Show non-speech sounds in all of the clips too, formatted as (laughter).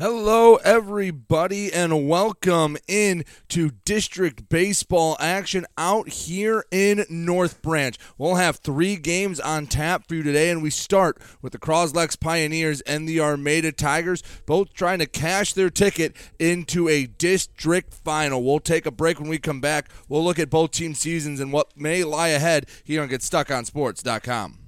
Hello, everybody, and welcome in to district baseball action out here in North Branch. We'll have three games on tap for you today, and we start with the Cros-Lex Pioneers and the Armada Tigers, both trying to cash their ticket into a district final. We'll take a break when we come back. We'll look at both team seasons and what may lie ahead here on GetStuckOnSports.com.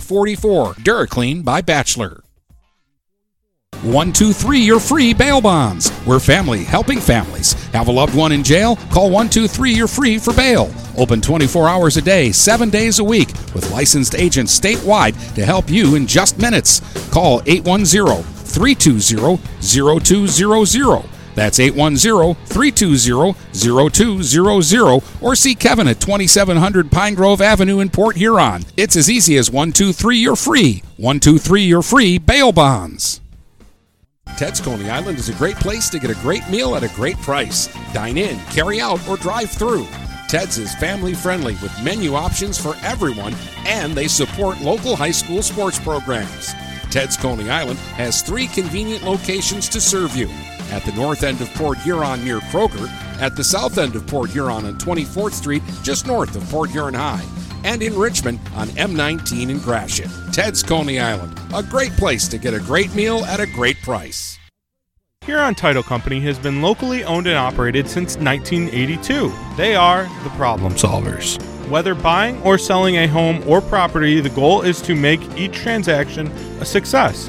44. DuraClean by Bachelor. 123 You're Free Bail Bonds. We're family helping families. Have a loved one in jail? Call 123 You're Free for bail. Open 24 hours a day, 7 days a week, with licensed agents statewide to help you in just minutes. Call 810 320 0200. That's 810-320-0200 or see Kevin at 2700 Pine Grove Avenue in Port Huron. It's as easy as 123 you're free. 123 you're free bail bonds. Ted's Coney Island is a great place to get a great meal at a great price. Dine in, carry out, or drive through. Ted's is family friendly with menu options for everyone, and they support local high school sports programs. Ted's Coney Island has three convenient locations to serve you at the north end of Port Huron near Kroger, at the south end of Port Huron on 24th Street, just north of Port Huron High, and in Richmond on M19 in Gratiot. Ted's Coney Island, a great place to get a great meal at a great price. Huron Title Company has been locally owned and operated since 1982. They are the problem solvers. Whether buying or selling a home or property, the goal is to make each transaction a success.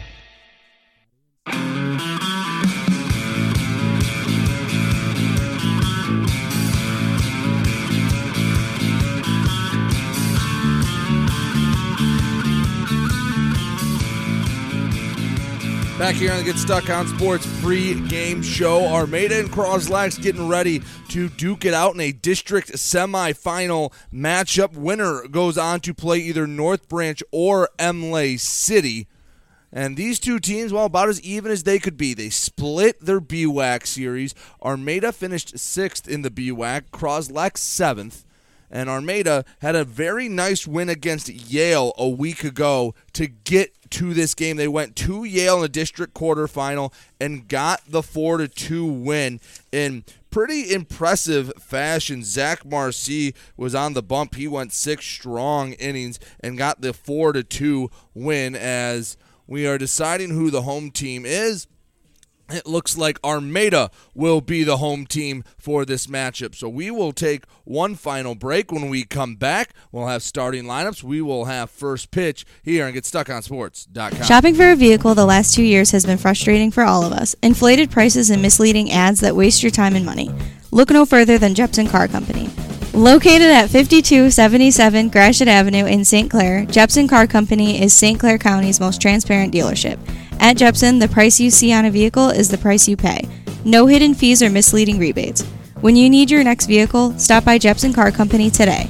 Back here on the Get Stuck on Sports pre-game show, Armada and Cros-Lex getting ready to duke it out in a district semifinal matchup. Winner goes on to play either North Branch or Imlay City. And these two teams, well, about as even as they could be. They split their BWAC series. Armada finished sixth in the BWAC, Cros-Lex seventh. And Armada had a very nice win against Yale a week ago to get to this game. They went to Yale in the district quarterfinal and got the 4 to 2 win in pretty impressive fashion. Zach Marcy was on the bump. He went six strong innings and got the 4 to 2 win as we are deciding who the home team is. It looks like Armada will be the home team for this matchup. So we will take one final break. When we come back, we'll have starting lineups. We will have first pitch here and GetStuckOnSports.com. Shopping for a vehicle the last two years has been frustrating for all of us. Inflated prices and misleading ads that waste your time and money. Look no further than Jepson Car Company. Located at 5277 Gratiot Avenue in St. Clair, Jepson Car Company is St. Clair County's most transparent dealership. At Jepson, the price you see on a vehicle is the price you pay. No hidden fees or misleading rebates. When you need your next vehicle, stop by Jepson Car Company today.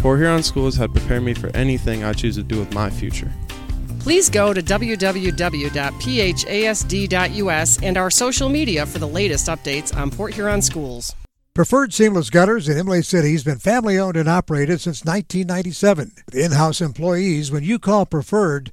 Port Huron Schools have prepared me for anything I choose to do with my future. Please go to www.phasd.us and our social media for the latest updates on Port Huron schools. Preferred Seamless Gutters in Imlay City has been family owned and operated since 1997. With in house employees, when you call Preferred,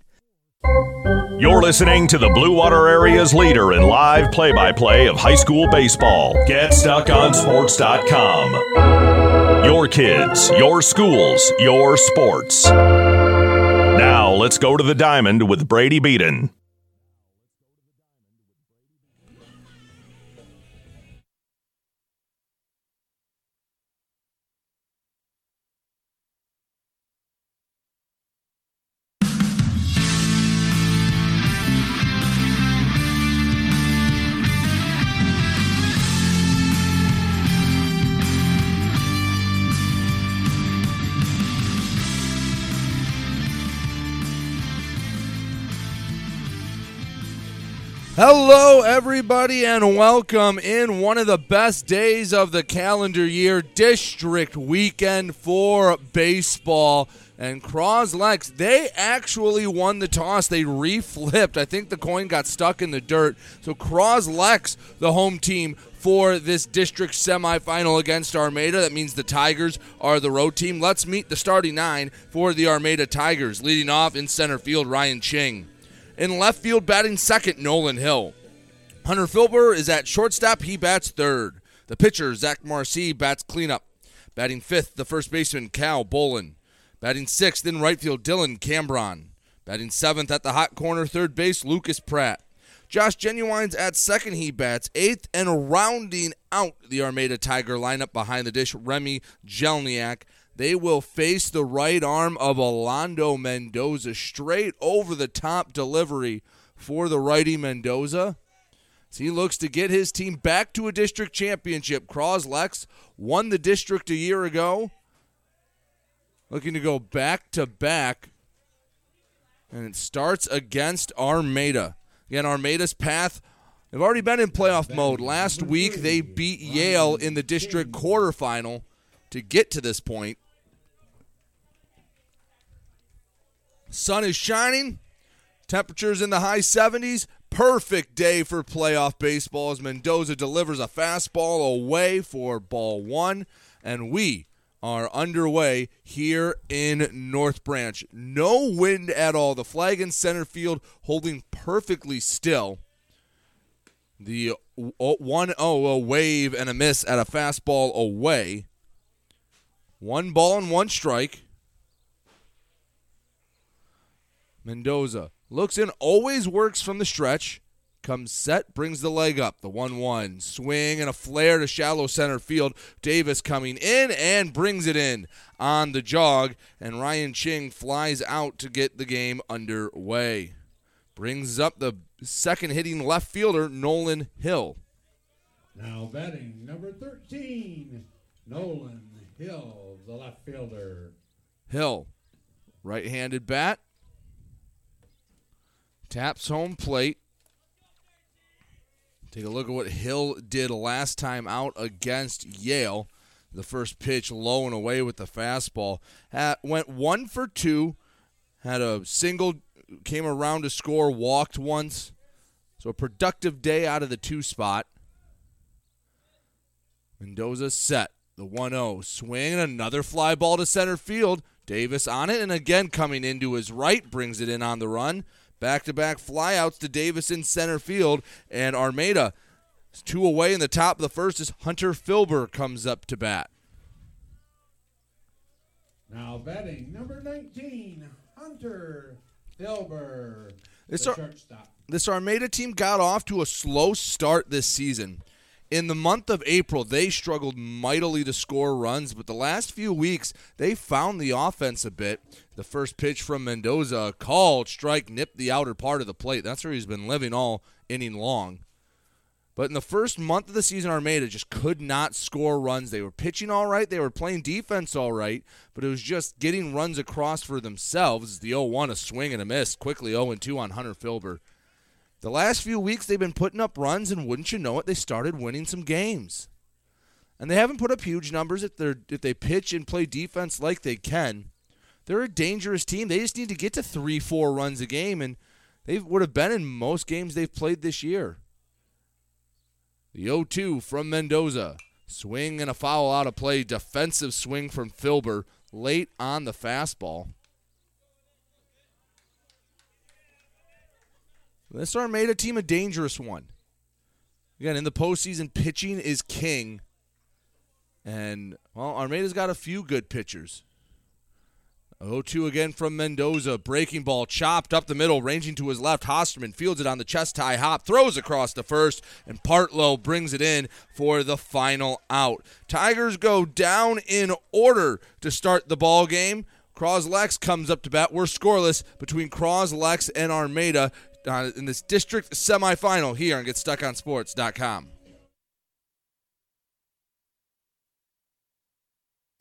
You're listening to the Blue Water Area's leader in live play by play of high school baseball. GetStuckOnSports.com. Your kids, your schools, your sports. Now let's go to the diamond with Brady Beaton. Hello, everybody, and welcome in one of the best days of the calendar year, District Weekend for baseball. And Cros-Lex, they actually won the toss. They reflipped. I think the coin got stuck in the dirt. So Cros-Lex, the home team for this district semifinal against Armada. That means the Tigers are the road team. Let's meet the starting nine for the Armada Tigers. Leading off in center field, Ryan Ching. In left field, batting second, Nolan Hill. Hunter Filber is at shortstop. He bats third. The pitcher, Zach Marcy, bats cleanup. Batting fifth, the first baseman, Cal Bolin. Batting sixth in right field, Dylan Cambron. Batting seventh at the hot corner, third base, Lucas Pratt. Josh Genuine's at second, he bats eighth, and rounding out the Armada Tiger lineup behind the dish, Remy Jelniak. They will face the right arm of Alando Mendoza. Straight over the top delivery for the righty Mendoza. As he looks to get his team back to a district championship. Cros-Lex won the district a year ago. Looking to go back to back. And it starts against Armada. Again, Armada's path. They've already been in playoff mode. Last week, they beat Yale in the district quarterfinal to get to this point. Sun is shining. Temperatures in the high 70s. Perfect day for playoff baseball as Mendoza delivers a fastball away for ball one. And we are underway here in North Branch. No wind at all. The flag in center field holding perfectly still. The 1 0 wave and a miss at a fastball away. One ball and one strike. Mendoza looks in, always works from the stretch. Comes set, brings the leg up. The 1 1. Swing and a flare to shallow center field. Davis coming in and brings it in on the jog. And Ryan Ching flies out to get the game underway. Brings up the second hitting left fielder, Nolan Hill. Now batting number 13, Nolan Hill, the left fielder. Hill, right handed bat. Taps home plate. Take a look at what Hill did last time out against Yale. The first pitch low and away with the fastball. Went one for two. Had a single, came around to score, walked once. So a productive day out of the two spot. Mendoza set. The 1 0. Swing and another fly ball to center field. Davis on it, and again coming into his right, brings it in on the run. Back to back flyouts to Davis in center field, and Armada is two away in the top of the first as Hunter Filber comes up to bat. Now batting number 19, Hunter Filber. This, Ar- this Armada team got off to a slow start this season. In the month of April, they struggled mightily to score runs, but the last few weeks, they found the offense a bit. The first pitch from Mendoza, called strike, nipped the outer part of the plate. That's where he's been living all inning long. But in the first month of the season, Armada just could not score runs. They were pitching all right, they were playing defense all right, but it was just getting runs across for themselves. The 0 1, a swing and a miss. Quickly 0 2 on Hunter Filber. The last few weeks, they've been putting up runs, and wouldn't you know it, they started winning some games. And they haven't put up huge numbers if they're if they pitch and play defense like they can. They're a dangerous team. They just need to get to three, four runs a game, and they would have been in most games they've played this year. The 0 2 from Mendoza. Swing and a foul out of play. Defensive swing from Filber late on the fastball. This Armada team a dangerous one. Again, in the postseason, pitching is king. And, well, Armada's got a few good pitchers. 0 2 again from Mendoza. Breaking ball chopped up the middle, ranging to his left. Hosterman fields it on the chest tie hop, throws across the first, and Partlow brings it in for the final out. Tigers go down in order to start the ball game. Cros-Lex comes up to bat. We're scoreless between Cros-Lex and Armada uh, in this district semifinal here on GetStuckOnSports.com.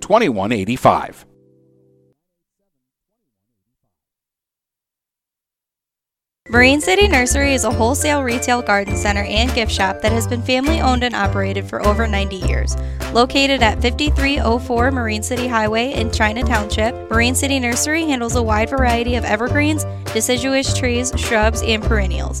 2185. Marine City Nursery is a wholesale retail garden center and gift shop that has been family owned and operated for over 90 years. Located at 5304 Marine City Highway in China Township, Marine City Nursery handles a wide variety of evergreens, deciduous trees, shrubs, and perennials.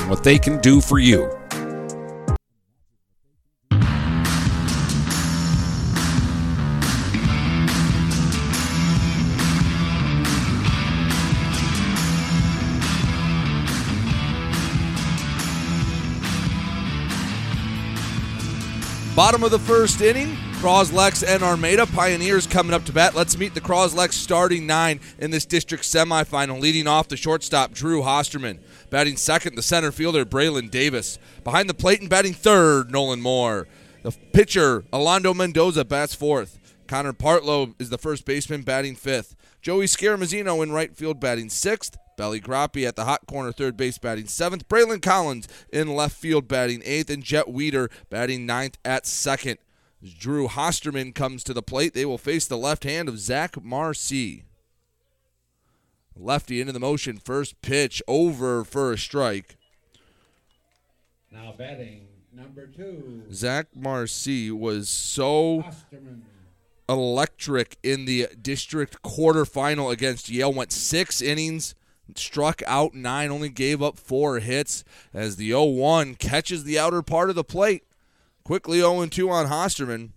what they can do for you. Bottom of the first inning, Cros-Lex and Armada Pioneers coming up to bat. Let's meet the Cros-Lex starting nine in this district semifinal. Leading off the shortstop, Drew Hosterman. Batting second, the center fielder, Braylon Davis. Behind the plate and batting third, Nolan Moore. The pitcher, Alando Mendoza, bats fourth. Connor Partlow is the first baseman, batting fifth. Joey Scaramazino in right field, batting sixth. Belly Grappi at the hot corner, third base, batting seventh. Braylon Collins in left field, batting eighth. And Jet Weeder batting ninth at second. As Drew Hosterman comes to the plate. They will face the left hand of Zach Marcy. Lefty into the motion. First pitch over for a strike. Now batting number two. Zach Marcy was so Hosterman. electric in the district quarterfinal against Yale. Went six innings, struck out nine, only gave up four hits as the 0 1 catches the outer part of the plate. Quickly 0 2 on Hosterman.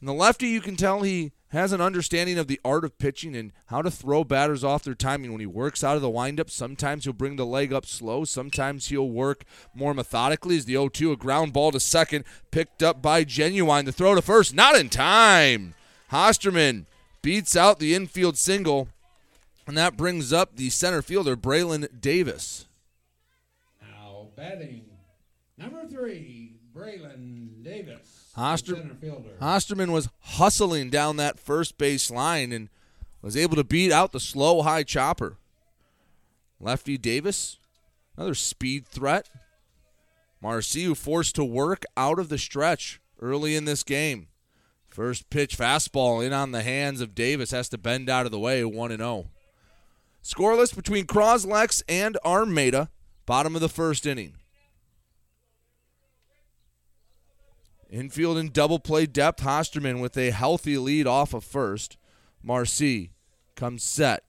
And the lefty, you can tell he has an understanding of the art of pitching and how to throw batters off their timing. When he works out of the windup, sometimes he'll bring the leg up slow. Sometimes he'll work more methodically. As the 0 2, a ground ball to second, picked up by Genuine. The throw to first, not in time. Hosterman beats out the infield single, and that brings up the center fielder, Braylon Davis. Now batting number three, Braylon Davis. Hoster- fielder. Hosterman was hustling down that first base line and was able to beat out the slow high chopper. Lefty Davis, another speed threat. Marcy forced to work out of the stretch early in this game. First pitch fastball in on the hands of Davis has to bend out of the way 1 0. Scoreless between Cros-Lex and Armada, bottom of the first inning. Infield and double play depth. Hosterman with a healthy lead off of first. Marcy comes set.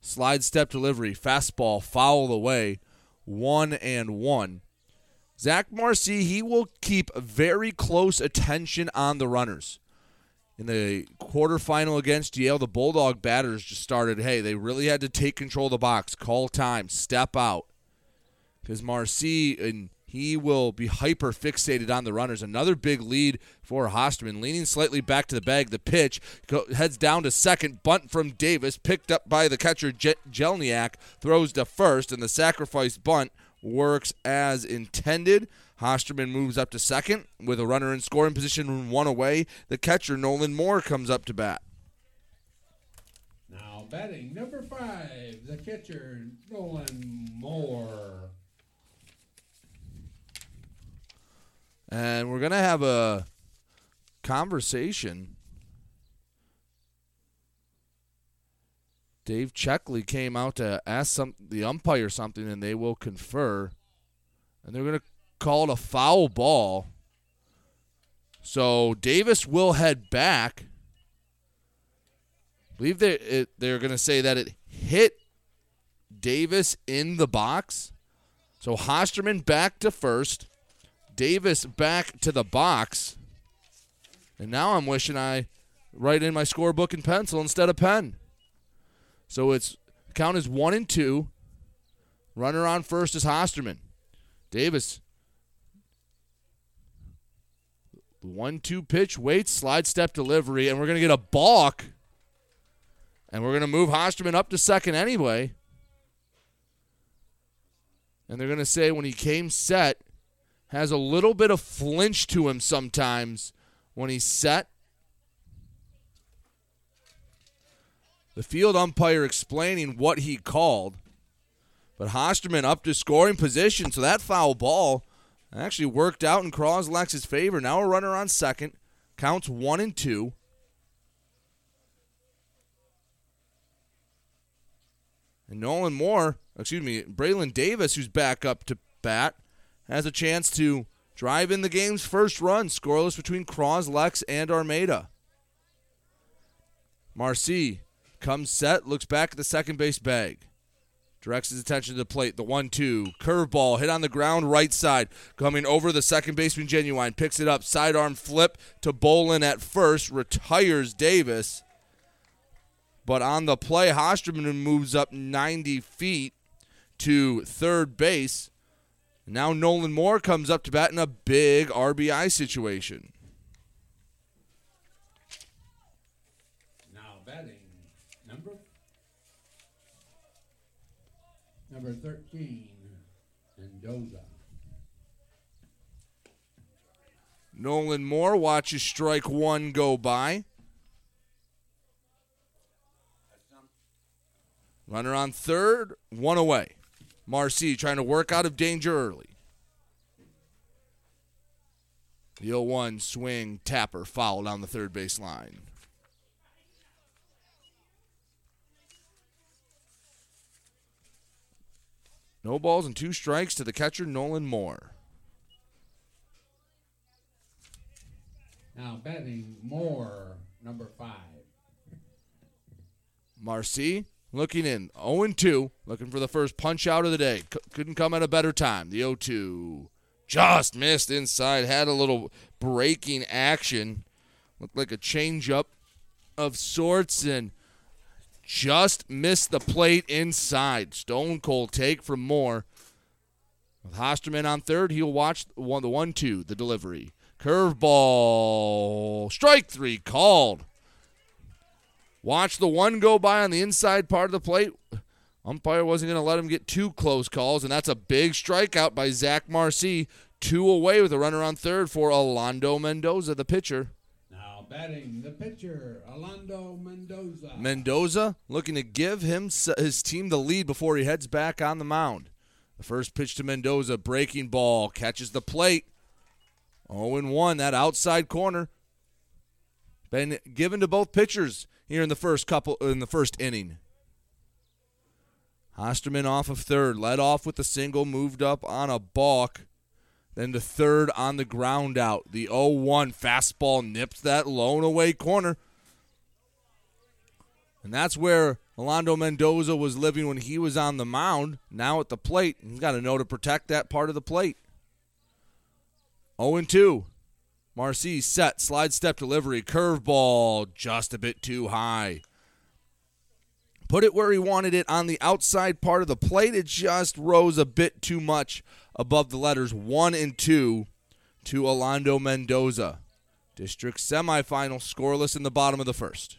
Slide step delivery. Fastball foul away. One and one. Zach Marcy, he will keep very close attention on the runners. In the quarterfinal against Yale, the Bulldog batters just started, hey, they really had to take control of the box, call time, step out. Because Marcy and he will be hyper fixated on the runners. Another big lead for Hosterman, leaning slightly back to the bag. The pitch go, heads down to second. Bunt from Davis, picked up by the catcher Je- Jelniak, throws to first, and the sacrifice bunt works as intended. Hosterman moves up to second with a runner in scoring position, one away. The catcher Nolan Moore comes up to bat. Now batting number five, the catcher Nolan Moore. And we're going to have a conversation Dave Checkley came out to ask some the umpire something, and they will confer, and they're going to call it a foul ball. So Davis will head back. I believe they it, they're going to say that it hit Davis in the box. So Hosterman back to first, Davis back to the box, and now I'm wishing I write in my scorebook in pencil instead of pen. So it's count is one and two. Runner on first is Hosterman. Davis. One two pitch, waits, slide step delivery, and we're gonna get a balk. And we're gonna move Hosterman up to second anyway. And they're gonna say when he came set, has a little bit of flinch to him sometimes when he's set. The field umpire explaining what he called. But Hosterman up to scoring position, so that foul ball actually worked out in Cros-Lex's favor. Now a runner on second. Counts one and two. And Nolan Moore, excuse me, Braylon Davis, who's back up to bat, has a chance to drive in the game's first run, scoreless between Cros-Lex and Armada. Marcy comes set, looks back at the second base bag. Directs his attention to the plate. The one two. Curveball hit on the ground right side. Coming over the second baseman Genuine. Picks it up. Sidearm flip to Bolin at first. Retires Davis. But on the play, Hosterman moves up 90 feet to third base. Now Nolan Moore comes up to bat in a big RBI situation. Now batting number number thirteen, Mendoza. Nolan Moore watches strike one go by. Runner on third, one away. Marcy trying to work out of danger early. The 0 1 swing, tapper, foul down the third base line. No balls and two strikes to the catcher, Nolan Moore. Now batting Moore, number five. Marcy looking in 0 2, looking for the first punch out of the day. C- couldn't come at a better time. The 0 2 just missed inside, had a little breaking action. Looked like a changeup of sorts and just missed the plate inside. Stone cold take from Moore. With Hosterman on third, he'll watch one, the 1 2, the delivery. Curveball. Strike three called. Watch the one go by on the inside part of the plate. Umpire wasn't going to let him get two close calls, and that's a big strikeout by Zach Marcy. Two away with a runner on third for Alando Mendoza, the pitcher. Now batting the pitcher, Alando Mendoza. Mendoza looking to give him his team the lead before he heads back on the mound. The first pitch to Mendoza, breaking ball, catches the plate. 0 1, that outside corner. Been given to both pitchers here in the first couple in the first inning. Hosterman off of third, led off with a single, moved up on a balk. Then to third on the ground out. The 0 1 fastball nips that lone away corner. And that's where Alando Mendoza was living when he was on the mound. Now at the plate, he's got to know to protect that part of the plate. 0 2. Marcy set, slide step delivery, curveball, just a bit too high. Put it where he wanted it on the outside part of the plate. It just rose a bit too much above the letters 1 and 2 to Alando Mendoza. District semifinal scoreless in the bottom of the first.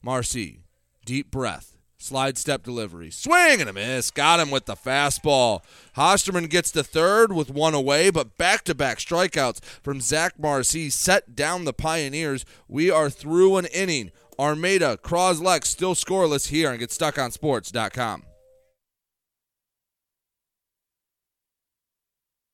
Marcy, deep breath. Slide step delivery. Swing and a miss. Got him with the fastball. Hosterman gets to third with one away, but back to back strikeouts from Zach Marcy set down the Pioneers. We are through an inning. Armada, Cros-Lex still scoreless here and get stuck on GetStuckOnSports.com.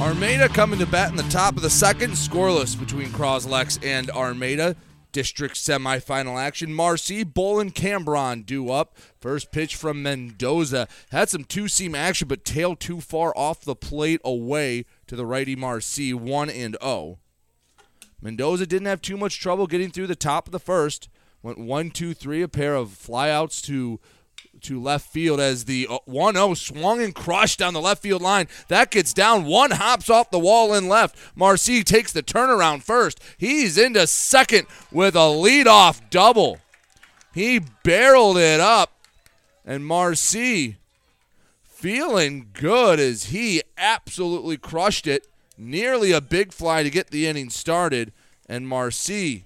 Armada coming to bat in the top of the second, scoreless between Cros-Lex and Armada. District semifinal action. Marcy, Bolin, Cambron due up. First pitch from Mendoza. Had some two seam action, but tail too far off the plate away to the righty Marcy, 1 and 0. Mendoza didn't have too much trouble getting through the top of the first. Went 1 2 3, a pair of flyouts to to left field as the uh, 1 0 swung and crushed down the left field line. That gets down. One hops off the wall in left. Marcy takes the turnaround first. He's into second with a leadoff double. He barreled it up, and Marcy feeling good as he absolutely crushed it. Nearly a big fly to get the inning started, and Marcy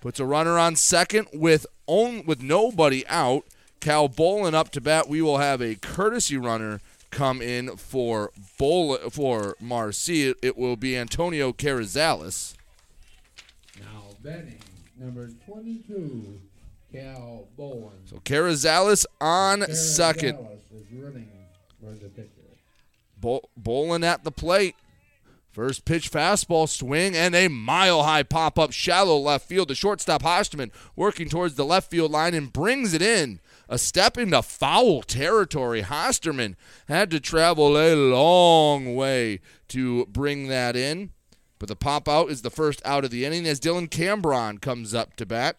puts a runner on second with on, with nobody out. Cal Bolin up to bat. We will have a courtesy runner come in for Bol- for Marcy. It will be Antonio Carrizales. Now betting number 22, Cal Bolin. So Carrizales on second. Dallas is running for the pitcher. Bol- Bolin at the plate. First pitch fastball swing and a mile high pop up shallow left field. The shortstop Hosterman working towards the left field line and brings it in. A step into foul territory. Hosterman had to travel a long way to bring that in. But the pop out is the first out of the inning as Dylan Cambron comes up to bat.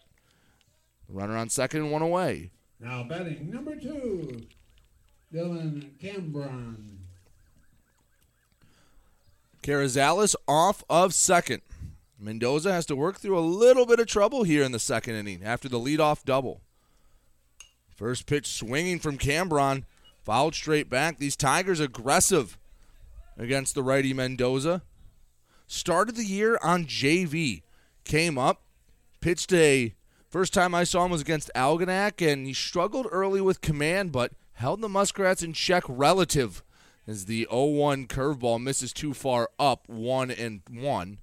Runner on second and one away. Now betting number two, Dylan Cambron. Carrizales off of second. Mendoza has to work through a little bit of trouble here in the second inning after the leadoff double. First pitch swinging from Cambron, fouled straight back. These Tigers aggressive against the righty Mendoza. Started the year on JV, came up, pitched a first time I saw him was against Algonac, and he struggled early with command, but held the Muskrats in check relative as the 0-1 curveball misses too far up, one and one.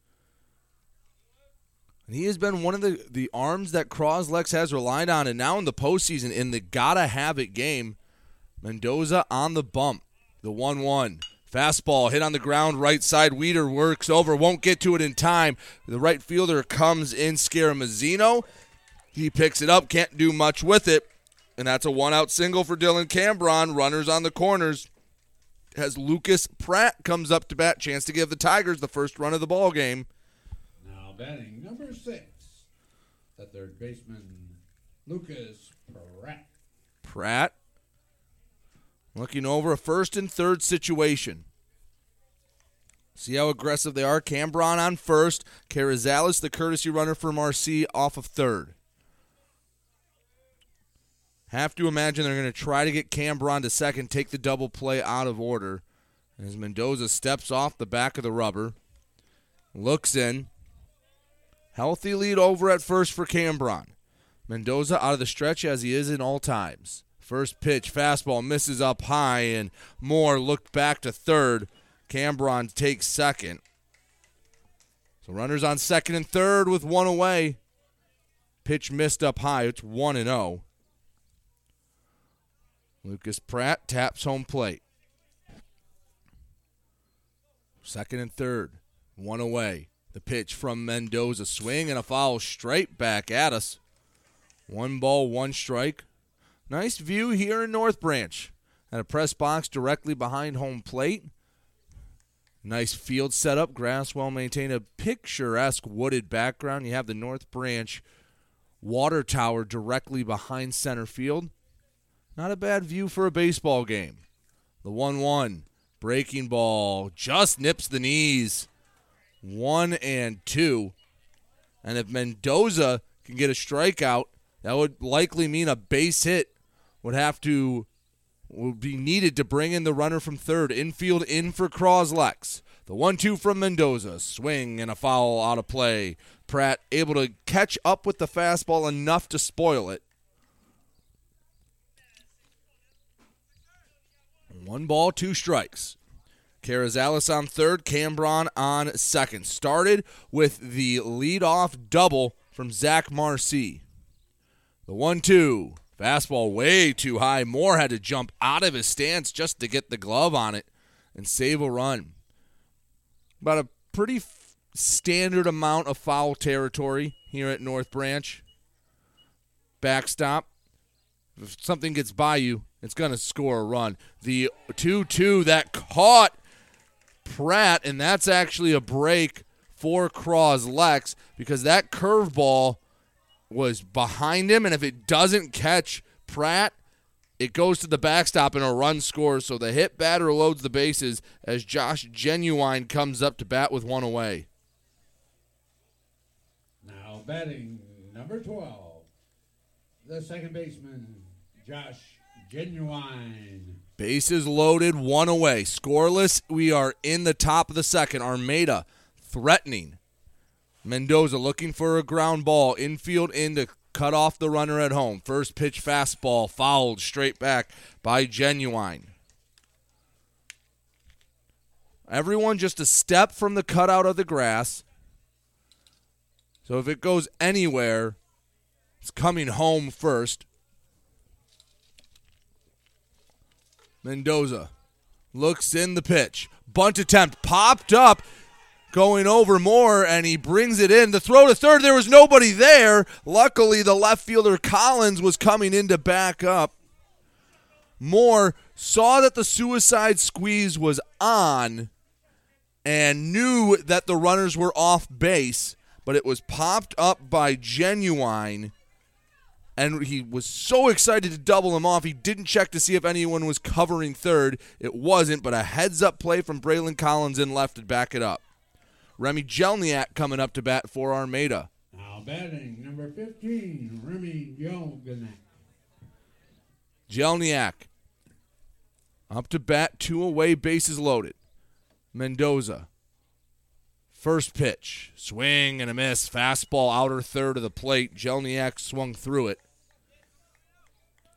And he has been one of the, the arms that Cros-Lex has relied on, and now in the postseason, in the gotta have it game, Mendoza on the bump, the 1 1. Fastball hit on the ground, right side. Weeder works over, won't get to it in time. The right fielder comes in, Scaramazino. He picks it up, can't do much with it. And that's a one out single for Dylan Cambron. Runners on the corners. As Lucas Pratt comes up to bat, chance to give the Tigers the first run of the ball game. Batting number six, the third baseman, Lucas Pratt. Pratt looking over a first and third situation. See how aggressive they are. Cambron on first. Carrizales, the courtesy runner for Marcy, off of third. Have to imagine they're going to try to get Cambron to second, take the double play out of order. As Mendoza steps off the back of the rubber, looks in. Healthy lead over at first for Cambron. Mendoza out of the stretch as he is in all times. First pitch, fastball misses up high, and Moore looked back to third. Cambron takes second. So runners on second and third with one away. Pitch missed up high. It's 1 and 0. Lucas Pratt taps home plate. Second and third, one away. The pitch from Mendoza, swing and a foul straight back at us. One ball, one strike. Nice view here in North Branch. At a press box directly behind home plate. Nice field setup, grass well maintained, a picturesque wooded background. You have the North Branch water tower directly behind center field. Not a bad view for a baseball game. The 1 1 breaking ball just nips the knees. One and two. And if Mendoza can get a strikeout, that would likely mean a base hit would have to would be needed to bring in the runner from third. Infield in for Cros-Lex. The one two from Mendoza. Swing and a foul out of play. Pratt able to catch up with the fastball enough to spoil it. One ball, two strikes. Carrizales on third, Cambron on second. Started with the leadoff double from Zach Marcy. The one two. Fastball way too high. Moore had to jump out of his stance just to get the glove on it and save a run. About a pretty f- standard amount of foul territory here at North Branch. Backstop. If something gets by you, it's going to score a run. The 2 2 that caught Pratt, and that's actually a break for Cros-Lex because that curveball was behind him, and if it doesn't catch Pratt, it goes to the backstop and a run scores. So the hit batter loads the bases as Josh Genuine comes up to bat with one away. Now batting number 12, the second baseman, Josh Genuine. Bases loaded, one away. Scoreless. We are in the top of the second. Armada threatening. Mendoza looking for a ground ball. Infield in to cut off the runner at home. First pitch fastball fouled straight back by Genuine. Everyone just a step from the cutout of the grass. So if it goes anywhere, it's coming home first. Mendoza looks in the pitch. Bunt attempt popped up, going over Moore, and he brings it in. The throw to third, there was nobody there. Luckily, the left fielder Collins was coming in to back up. Moore saw that the suicide squeeze was on and knew that the runners were off base, but it was popped up by Genuine and he was so excited to double him off. He didn't check to see if anyone was covering third. It wasn't, but a heads up play from Braylon Collins in left to back it up. Remy Jelniak coming up to bat for Armada. Now batting number 15, Remy Jelniak. Jelniak up to bat, two away, bases loaded. Mendoza. First pitch, swing and a miss. Fastball outer third of the plate. Jelniak swung through it.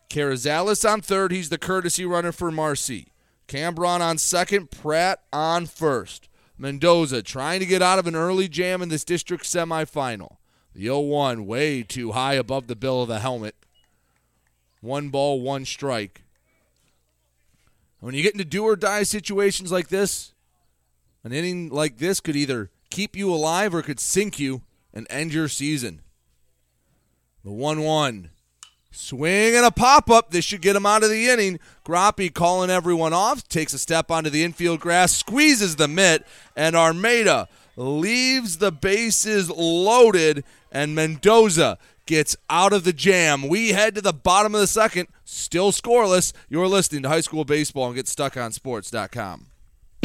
Carrizales on third. He's the courtesy runner for Marcy. Cambron on second. Pratt on first. Mendoza trying to get out of an early jam in this district semifinal. The 0 1 way too high above the bill of the helmet. One ball, one strike. When you get into do or die situations like this, an inning like this could either keep you alive or could sink you and end your season. The 1 1. Swing and a pop up. This should get him out of the inning. Groppe calling everyone off, takes a step onto the infield grass, squeezes the mitt, and Armada leaves the bases loaded, and Mendoza gets out of the jam. We head to the bottom of the second, still scoreless. You're listening to High School Baseball and GetStuckOnSports.com.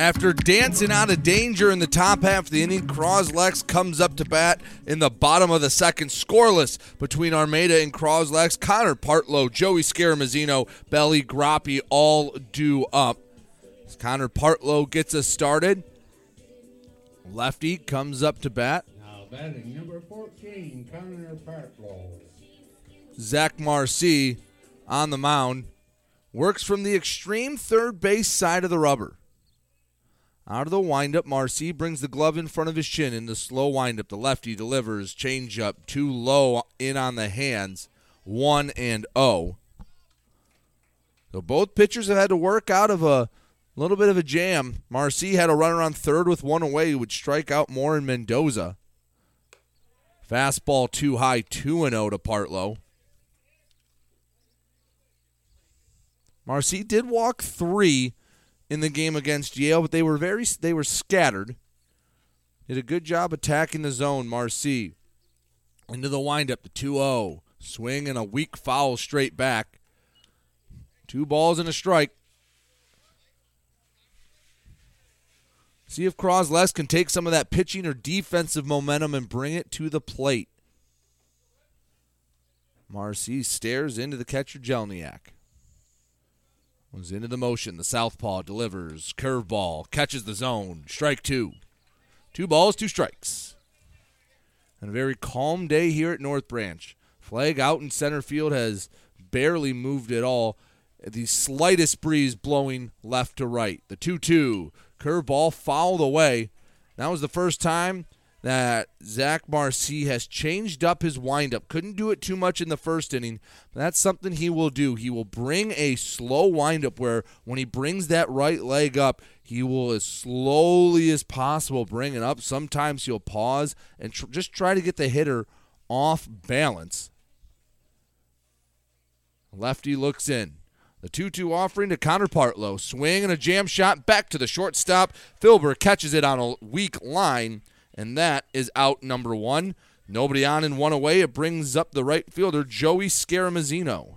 After dancing out of danger in the top half of the inning, Cros-Lex comes up to bat in the bottom of the second, scoreless between Armada and Cros-Lex. Connor Partlow, Joey Scaramazino, Belly Groppi all do up. Connor Partlow gets us started. Lefty comes up to bat. Now batting number 14, Connor Partlow. Zach Marcy on the mound works from the extreme third base side of the rubber. Out of the windup, Marcy brings the glove in front of his chin in the slow windup. The lefty delivers changeup too low in on the hands, one and oh. So both pitchers have had to work out of a little bit of a jam. Marcy had a runner on third with one away would strike out Moore in Mendoza. Fastball too high, 2 and 0 to Partlow. Marcy did walk three in the game against Yale, but they were very they were scattered. Did a good job attacking the zone, Marcy. Into the windup, the 2-0. Swing and a weak foul straight back. Two balls and a strike. See if Cros-Lex can take some of that pitching or defensive momentum and bring it to the plate. Marcy stares into the catcher Jelniak. Was into the motion. The southpaw delivers. Curveball. Catches the zone. Strike two. Two balls, two strikes. And a very calm day here at North Branch. Flag out in center field has barely moved at all. The slightest breeze blowing left to right. The 2 2. Curveball fouled away. That was the first time that Zach Marcy has changed up his windup. Couldn't do it too much in the first inning. that's something he will do. He will bring a slow windup where when he brings that right leg up, he will as slowly as possible bring it up. Sometimes he'll pause and tr- just try to get the hitter off balance. Lefty looks in. The 2 2 offering to Connor Partlow. Swing and a jam shot back to the shortstop. Filber catches it on a weak line and that is out number one. Nobody on and one away. It brings up the right fielder, Joey Scaramazino.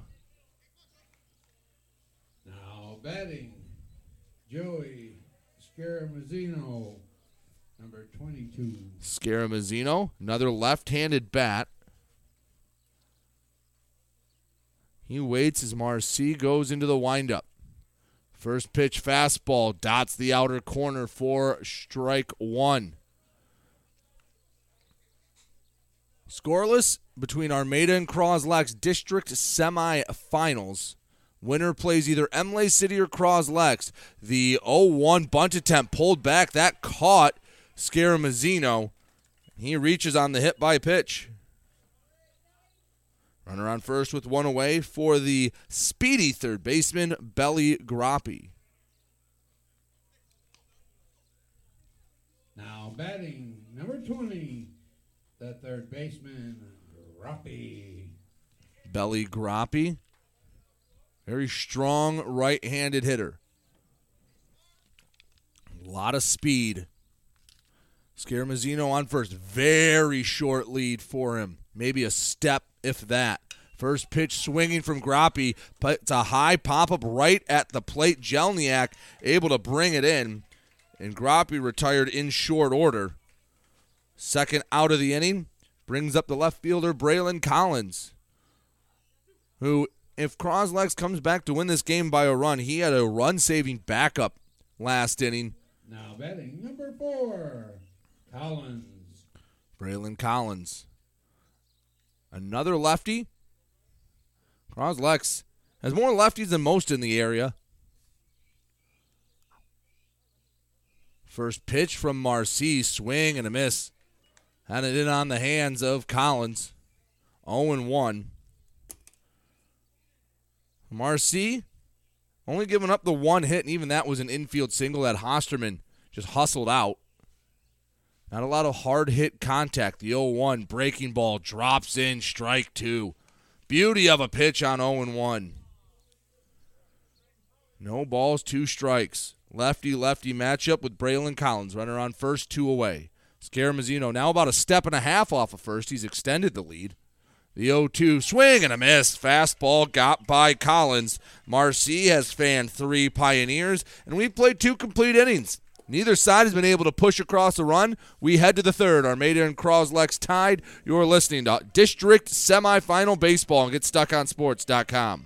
Now batting, Joey Scaramazino, number 22. Scaramazino, another left handed bat. He waits as Marcy goes into the windup. First pitch fastball dots the outer corner for strike one. Scoreless between Armada and Cros-Lex district semifinals. Winner plays either Imlay City or Cros-Lex. The 0-1 bunt attempt pulled back. That caught Scaramazino. He reaches on the hit by pitch. Runner on first with one away for the speedy third baseman, Belly Groppy. Now batting number 20, the third baseman, Roppy. Belly Groppy. Very strong right handed hitter. A lot of speed. Scaramazino on first. Very short lead for him. Maybe a step, if that. First pitch swinging from Groppy. But it's a high pop up right at the plate. Jelniak able to bring it in. And Groppy retired in short order. Second out of the inning brings up the left fielder, Braylon Collins, who, if Cros-Lex comes back to win this game by a run, he had a run saving backup last inning. Now batting number four, Collins. Braylon Collins. Another lefty. Cros-Lex has more lefties than most in the area. First pitch from Marcy, swing and a miss. Had it in on the hands of Collins. 0 1. Marcy only giving up the one hit, and even that was an infield single that Hosterman just hustled out. Not a lot of hard hit contact. The 0 1 breaking ball drops in, strike two. Beauty of a pitch on 0 1. No balls, two strikes. Lefty lefty matchup with Braylon Collins. Runner on first, two away. Scaramazino now about a step and a half off of first. He's extended the lead. The 0 2 swing and a miss. Fastball got by Collins. Marcy has fanned three Pioneers, and we've played two complete innings. Neither side has been able to push across a run. We head to the third. Armada and Cros-Lex tied. You're listening to District Semifinal Baseball and get stuck on GetStuckOnSports.com.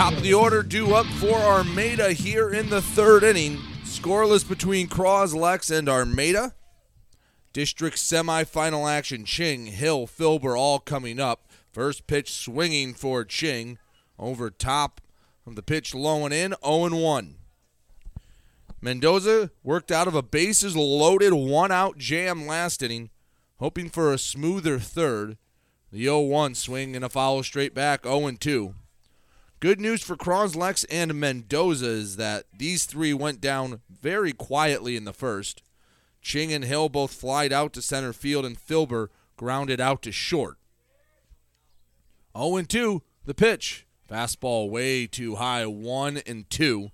Top of the order due up for Armada here in the third inning. Scoreless between Cros-Lex and Armada. District semifinal action. Ching, Hill, Filber all coming up. First pitch swinging for Ching. Over top of the pitch low and in. 0 1. Mendoza worked out of a bases loaded one out jam last inning, hoping for a smoother third. The 0 1 swing and a foul straight back 0 2. Good news for Cros-Lex and Mendoza is that these three went down very quietly in the first. Ching and Hill both flied out to center field, and Filber grounded out to short. 0 2, the pitch. Fastball way too high, 1 and 2.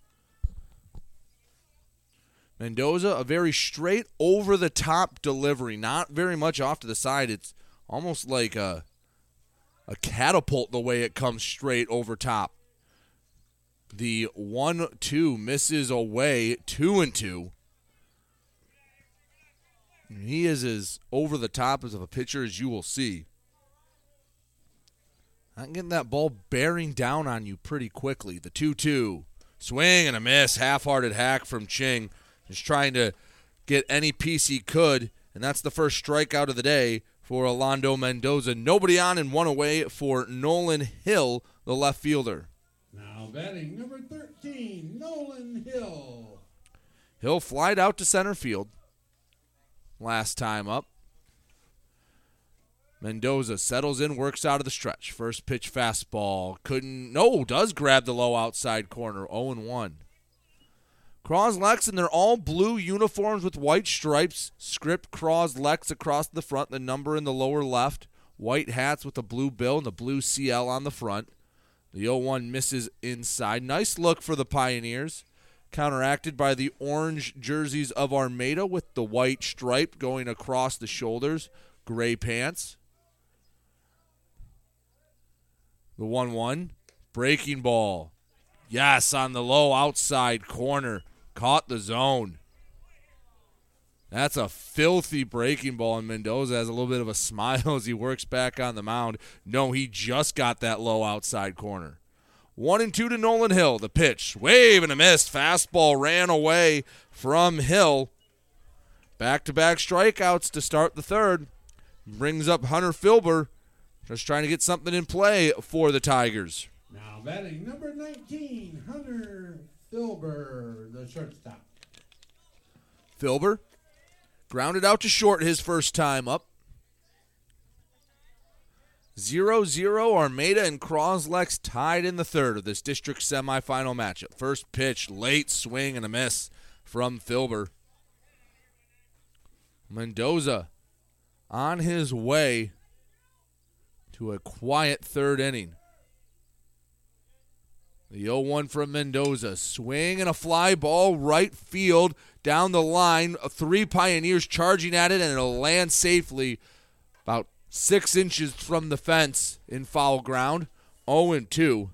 Mendoza, a very straight, over the top delivery, not very much off to the side. It's almost like a a catapult the way it comes straight over top. The 1 2 misses away, 2 and 2. He is as over the top as of a pitcher as you will see. I'm getting that ball bearing down on you pretty quickly. The 2 2. Swing and a miss. Half hearted hack from Ching. Just trying to get any piece he could. And that's the first strikeout of the day for Alando Mendoza. Nobody on and one away for Nolan Hill, the left fielder. Batting number 13, Nolan Hill. Hill flied out to center field last time up. Mendoza settles in, works out of the stretch. First pitch fastball. Couldn't, no, does grab the low outside corner. 0 1. Cros-Lex in their all blue uniforms with white stripes. Script Cros-Lex across the front, the number in the lower left. White hats with the blue bill and the blue CL on the front. The 0 1 misses inside. Nice look for the Pioneers. Counteracted by the orange jerseys of Armada with the white stripe going across the shoulders. Gray pants. The 1 1. Breaking ball. Yes, on the low outside corner. Caught the zone. That's a filthy breaking ball, and Mendoza has a little bit of a (laughs) smile as he works back on the mound. No, he just got that low outside corner. One and two to Nolan Hill. The pitch, wave and a miss. Fastball ran away from Hill. Back to back strikeouts to start the third. Brings up Hunter Filber, just trying to get something in play for the Tigers. Now batting number 19, Hunter Filber, the shortstop. Filber grounded out to short his first time up. 0 0 Armada and Cros-Lex tied in the third of this district semifinal matchup. First pitch, late swing and a miss from Filber. Mendoza on his way to a quiet third inning. The 0 1 from Mendoza. Swing and a fly ball right field down the line. Three Pioneers charging at it, and it'll land safely about six inches from the fence in foul ground. 0 and 2.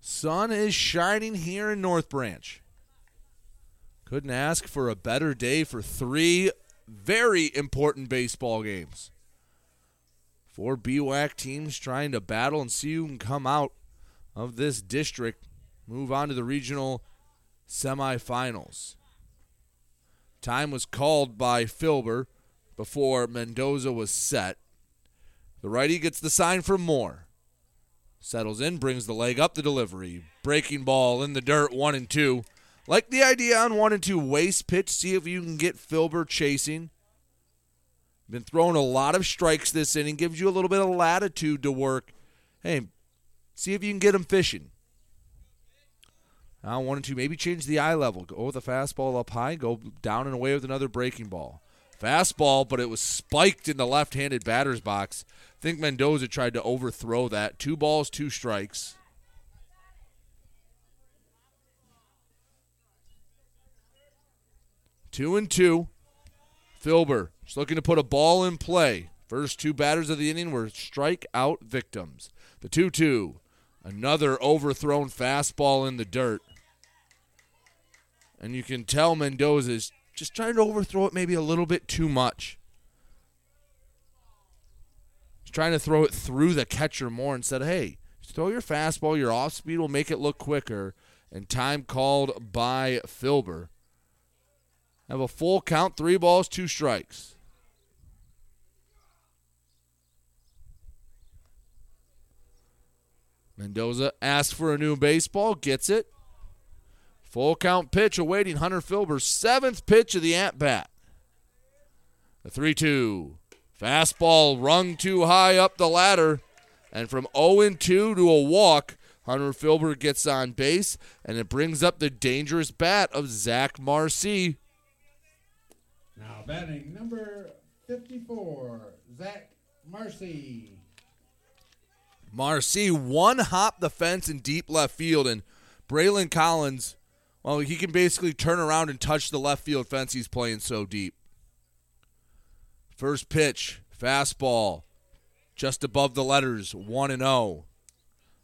Sun is shining here in North Branch. Couldn't ask for a better day for three very important baseball games. Four BWAC teams trying to battle and see who can come out of this district, move on to the regional semifinals. Time was called by Filber before Mendoza was set. The righty gets the sign for Moore. Settles in, brings the leg up the delivery. Breaking ball in the dirt, one and two. Like the idea on one and two waste pitch. See if you can get Filber chasing. Been throwing a lot of strikes this inning. Gives you a little bit of latitude to work. Hey, see if you can get him fishing. One and two. Maybe change the eye level. Go with a fastball up high. Go down and away with another breaking ball. Fastball, but it was spiked in the left-handed batter's box. I think Mendoza tried to overthrow that. Two balls, two strikes. Two and two. Filber just looking to put a ball in play. First two batters of the inning were strikeout victims. The 2 2. Another overthrown fastball in the dirt. And you can tell Mendoza's just trying to overthrow it maybe a little bit too much. He's trying to throw it through the catcher more and said, hey, throw your fastball, your off speed will make it look quicker. And time called by Filber. Have a full count, three balls, two strikes. Mendoza asks for a new baseball, gets it. Full count pitch awaiting Hunter Filber's seventh pitch of the at bat. The 3 2. Fastball rung too high up the ladder. And from 0 2 to a walk, Hunter Filber gets on base, and it brings up the dangerous bat of Zach Marcy. Now batting number 54, Zach Marcy. Marcy one hop the fence in deep left field, and Braylon Collins, well, he can basically turn around and touch the left field fence. He's playing so deep. First pitch, fastball, just above the letters, 1 and 0.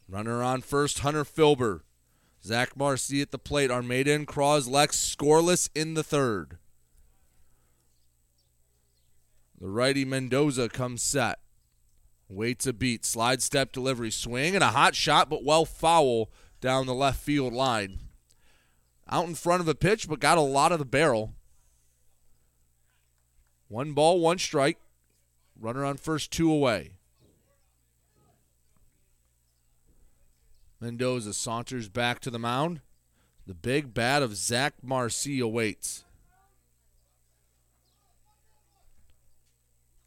Runner on first, Hunter Filber. Zach Marcy at the plate. Armada and Cros-Lex scoreless in the third. The righty Mendoza comes set. Waits a beat. Slide step delivery. Swing and a hot shot, but well foul down the left field line. Out in front of a pitch, but got a lot of the barrel. One ball, one strike. Runner on first, two away. Mendoza saunters back to the mound. The big bat of Zach Marcy awaits.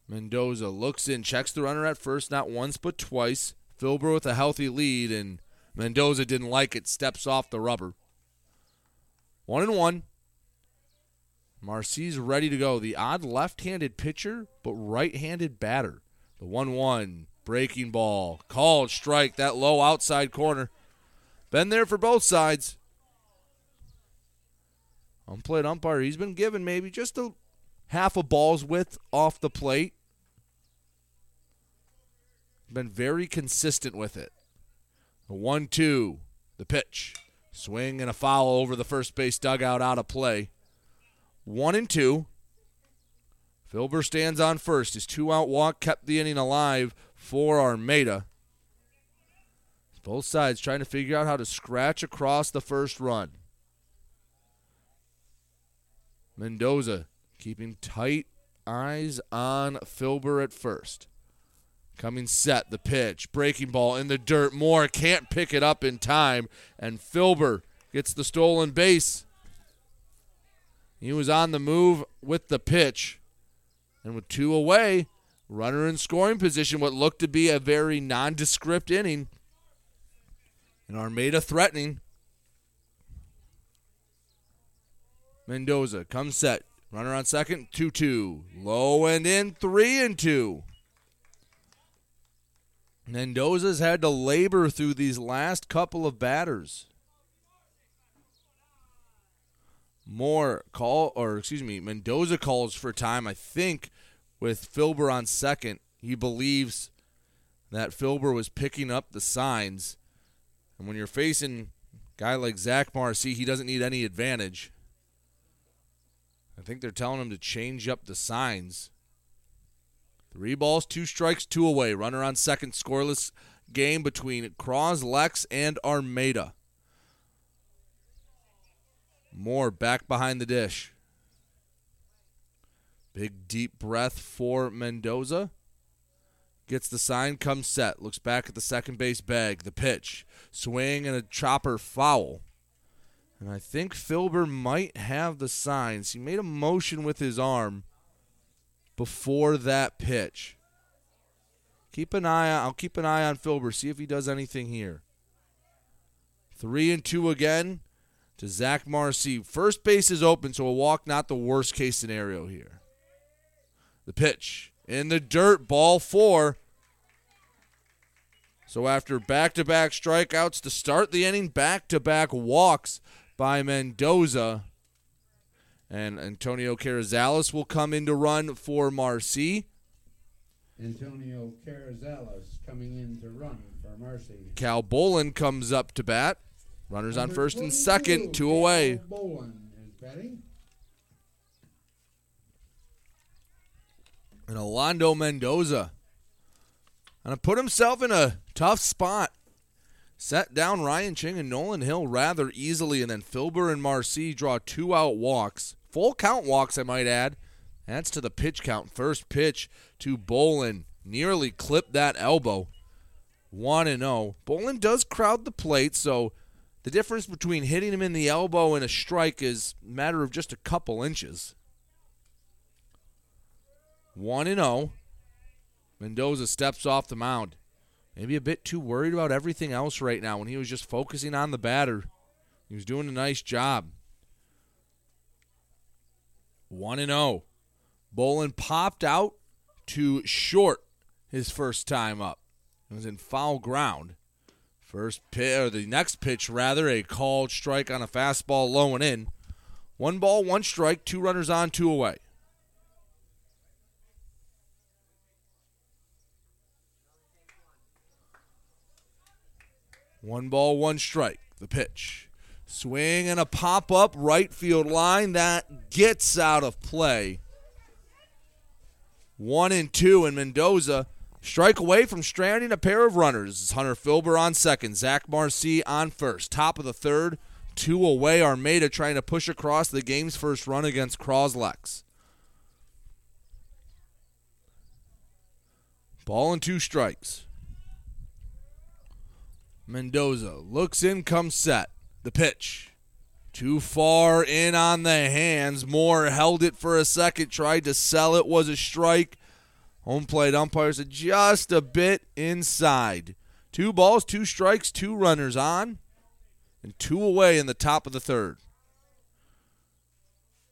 Mendoza looks in, checks the runner at first, not once but twice. Filber with a healthy lead, and Mendoza didn't like it, steps off the rubber. One and one. Marcy's ready to go. The odd left handed pitcher, but right handed batter. The 1 1 breaking ball. Called strike, that low outside corner. Been there for both sides. Unplayed umpire, he's been given maybe just a half a ball's width off the plate. Been very consistent with it. The 1 2, the pitch. Swing and a foul over the first base dugout out of play. One and two. Filber stands on first. His two out walk kept the inning alive for Armada. Both sides trying to figure out how to scratch across the first run. Mendoza keeping tight eyes on Filber at first. Coming set, the pitch, breaking ball in the dirt. Moore can't pick it up in time, and Filber gets the stolen base. He was on the move with the pitch, and with two away, runner in scoring position, what looked to be a very nondescript inning. And Armada threatening. Mendoza comes set. Runner on second, 2 2. Low and in, 3 and 2. Mendoza's had to labor through these last couple of batters. Moore call or excuse me, Mendoza calls for time, I think, with Filber on second. He believes that Filber was picking up the signs. And when you're facing a guy like Zach Marcy, he doesn't need any advantage. I think they're telling him to change up the signs. Three balls, two strikes, two away. Runner on second, scoreless game between Cros-Lex, and Armada. Moore back behind the dish. Big deep breath for Mendoza. Gets the sign, comes set. Looks back at the second base bag. The pitch. Swing and a chopper foul. And I think Filber might have the signs. He made a motion with his arm before that pitch. Keep an eye on, I'll keep an eye on Filber, see if he does anything here. Three and two again to Zach Marcy. First base is open, so a walk not the worst case scenario here. The pitch in the dirt, ball four. So after back to back strikeouts to start the inning, back to back walks by Mendoza. And Antonio Carrizales will come in to run for Marcy. Antonio Carrizales coming in to run for Marcy. Cal Bolin comes up to bat. Runners on first and second, two away. Bolin is batting. And Alondo Mendoza. And put himself in a tough spot. Set down Ryan Ching and Nolan Hill rather easily, and then Filber and Marcy draw two out walks. Full count walks, I might add. That's to the pitch count. First pitch to Bolin. Nearly clipped that elbow. 1 and 0. Bolin does crowd the plate, so the difference between hitting him in the elbow and a strike is a matter of just a couple inches. 1 and 0. Mendoza steps off the mound. Maybe a bit too worried about everything else right now when he was just focusing on the batter. He was doing a nice job. 1 0. Bolin popped out to short his first time up. It was in foul ground. First pitch, or the next pitch, rather, a called strike on a fastball low and in. One ball, one strike, two runners on, two away. One ball, one strike, the pitch. Swing and a pop up right field line that gets out of play. One and two, and Mendoza strike away from stranding a pair of runners. Hunter Filber on second, Zach Marcy on first. Top of the third, two away. Armada trying to push across the game's first run against Cros-Lex. Ball and two strikes. Mendoza looks in, comes set. The pitch. Too far in on the hands. Moore held it for a second, tried to sell it, was a strike. Home plate umpires just a bit inside. Two balls, two strikes, two runners on, and two away in the top of the third.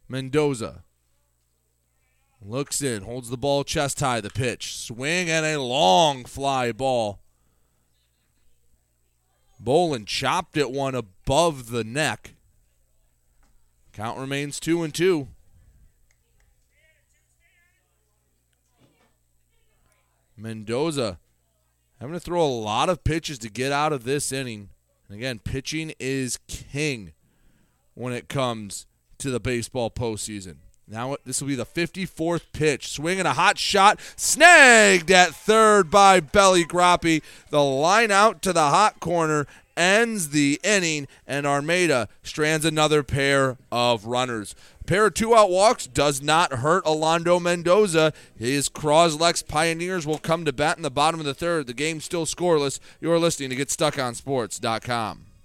Mendoza looks in, holds the ball chest high, the pitch. Swing and a long fly ball. Bolin chopped it one above the neck. Count remains two and two. Mendoza having to throw a lot of pitches to get out of this inning. And again, pitching is king when it comes to the baseball postseason. Now this will be the 54th pitch. Swinging a hot shot, snagged at third by Belly Groppy. The line out to the hot corner ends the inning, and Armada strands another pair of runners. Pair of two out walks does not hurt Alando Mendoza. His Cros-Lex Pioneers will come to bat in the bottom of the third. The game's still scoreless. You're listening to GetStuckOnSports.com.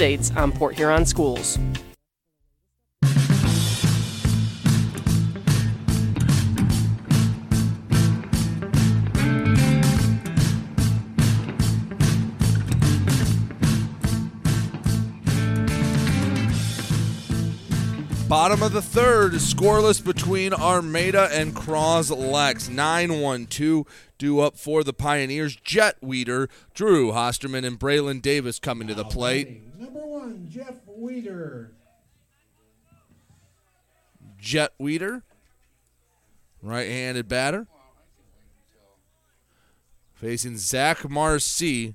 on Port Huron schools. Bottom of the third, scoreless between Armada and Cros-Lex. 9 1 2 due up for the Pioneers. Jet Weeder, Drew Hosterman, and Braylon Davis coming to the plate. Number one, Jeff Weeder. Jet Weeder, right handed batter. Facing Zach Marcy.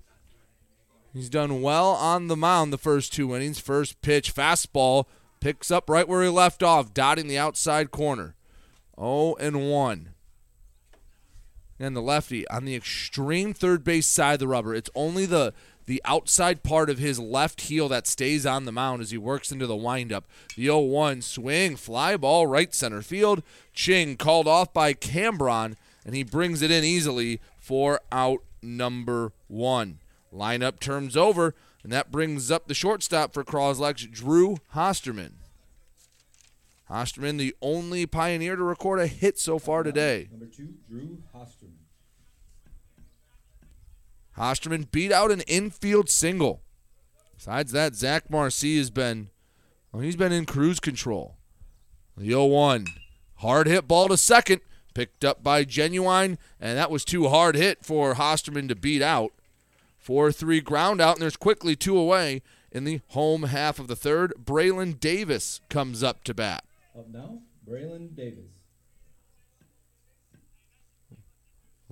He's done well on the mound the first two innings. First pitch, fastball, picks up right where he left off, dotting the outside corner. 0 and 1. And the lefty on the extreme third base side of the rubber. It's only the the outside part of his left heel that stays on the mound as he works into the windup. The 0 1 swing, fly ball right center field. Ching called off by Cambron, and he brings it in easily for out number one. Lineup turns over, and that brings up the shortstop for Cros-Lex, Drew Hosterman. Hosterman, the only Pioneer to record a hit so far today. Number two, Drew Hosterman. Hosterman beat out an infield single. Besides that, Zach Marcy has been, well, he's been in cruise control. The 0 1. Hard hit ball to second, picked up by Genuine, and that was too hard hit for Hosterman to beat out. 4 3 ground out, and there's quickly two away in the home half of the third. Braylon Davis comes up to bat. Up now, Braylon Davis.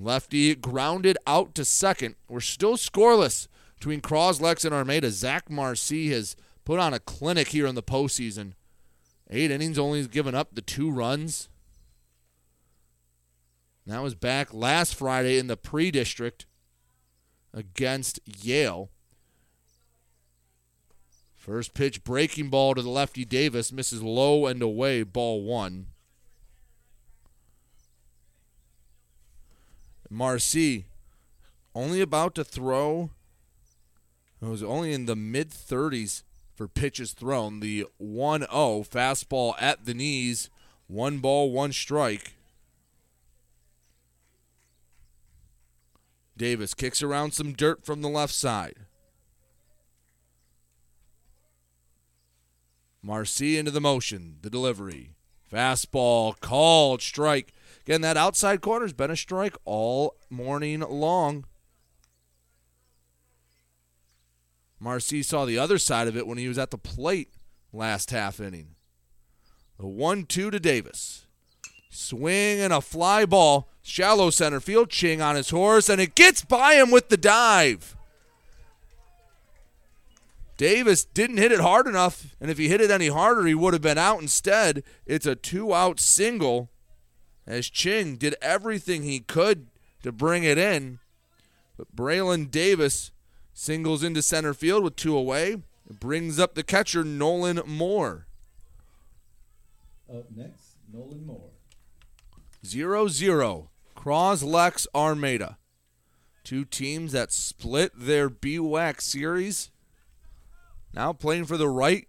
Lefty grounded out to second. We're still scoreless between Cros-Lex and Armada. Zach Marcy has put on a clinic here in the postseason. Eight innings, only given up the two runs. That was back last Friday in the pre district against Yale. First pitch breaking ball to the lefty Davis misses low and away, ball one. Marcy only about to throw. It was only in the mid 30s for pitches thrown. The 1 0 fastball at the knees. One ball, one strike. Davis kicks around some dirt from the left side. Marcy into the motion, the delivery. Fastball called, strike. Again, that outside corner's been a strike all morning long. Marcy saw the other side of it when he was at the plate last half inning. The 1 2 to Davis. Swing and a fly ball. Shallow center field. Ching on his horse, and it gets by him with the dive. Davis didn't hit it hard enough, and if he hit it any harder, he would have been out instead. It's a two out single as Ching did everything he could to bring it in. But Braylon Davis singles into center field with two away. It brings up the catcher, Nolan Moore. Up next, Nolan Moore. 0 0. Cros-Lex Armada. Two teams that split their BWAC series. Now playing for the right.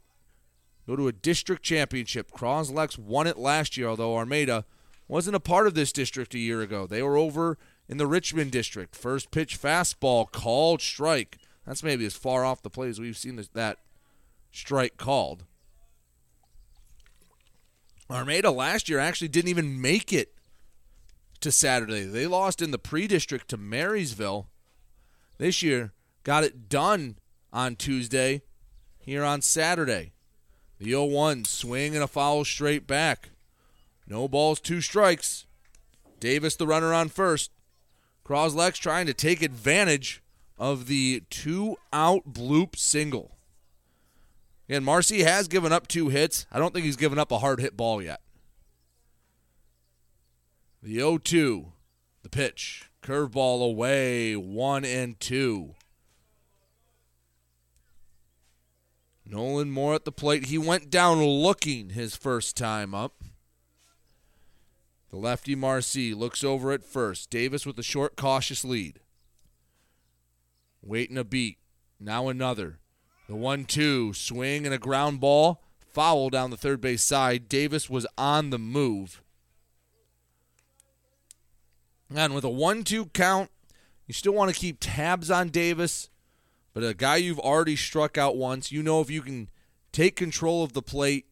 Go to a district championship. Cros-Lex won it last year, although Armada wasn't a part of this district a year ago. They were over in the Richmond district. First pitch fastball called strike. That's maybe as far off the plate as we've seen this, that strike called. Armada last year actually didn't even make it to Saturday. They lost in the pre district to Marysville. This year, got it done on Tuesday here on Saturday. The 0 1 swing and a foul straight back. No balls, two strikes. Davis, the runner on first. Cros-Lex trying to take advantage of the two out bloop single. And Marcy has given up two hits. I don't think he's given up a hard hit ball yet. The 0 2, the pitch. Curveball away, one and two. Nolan Moore at the plate. He went down looking his first time up. The lefty Marcy looks over at first. Davis with a short, cautious lead. Waiting a beat. Now another. The 1 2 swing and a ground ball. Foul down the third base side. Davis was on the move. And with a 1 2 count, you still want to keep tabs on Davis. But a guy you've already struck out once, you know if you can take control of the plate,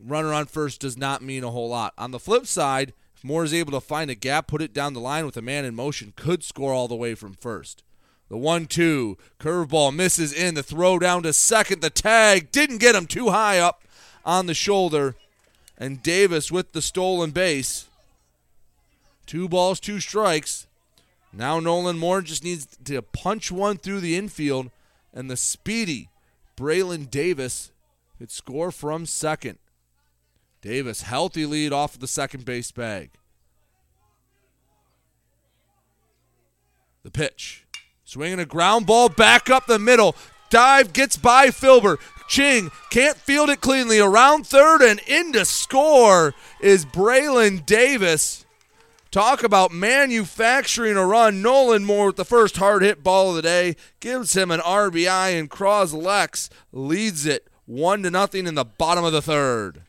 runner on first does not mean a whole lot. On the flip side, if Moore is able to find a gap, put it down the line with a man in motion, could score all the way from first. The 1 2, curveball misses in. The throw down to second. The tag didn't get him too high up on the shoulder. And Davis with the stolen base. Two balls, two strikes. Now Nolan Moore just needs to punch one through the infield, and the speedy Braylon Davis could score from second. Davis, healthy lead off of the second base bag. The pitch. Swinging a ground ball back up the middle. Dive gets by Filber. Ching can't field it cleanly. Around third and into score is Braylon Davis. Talk about manufacturing a run. Nolan Moore with the first hard hit ball of the day gives him an RBI, and Cros-Lex leads it one to nothing in the bottom of the third.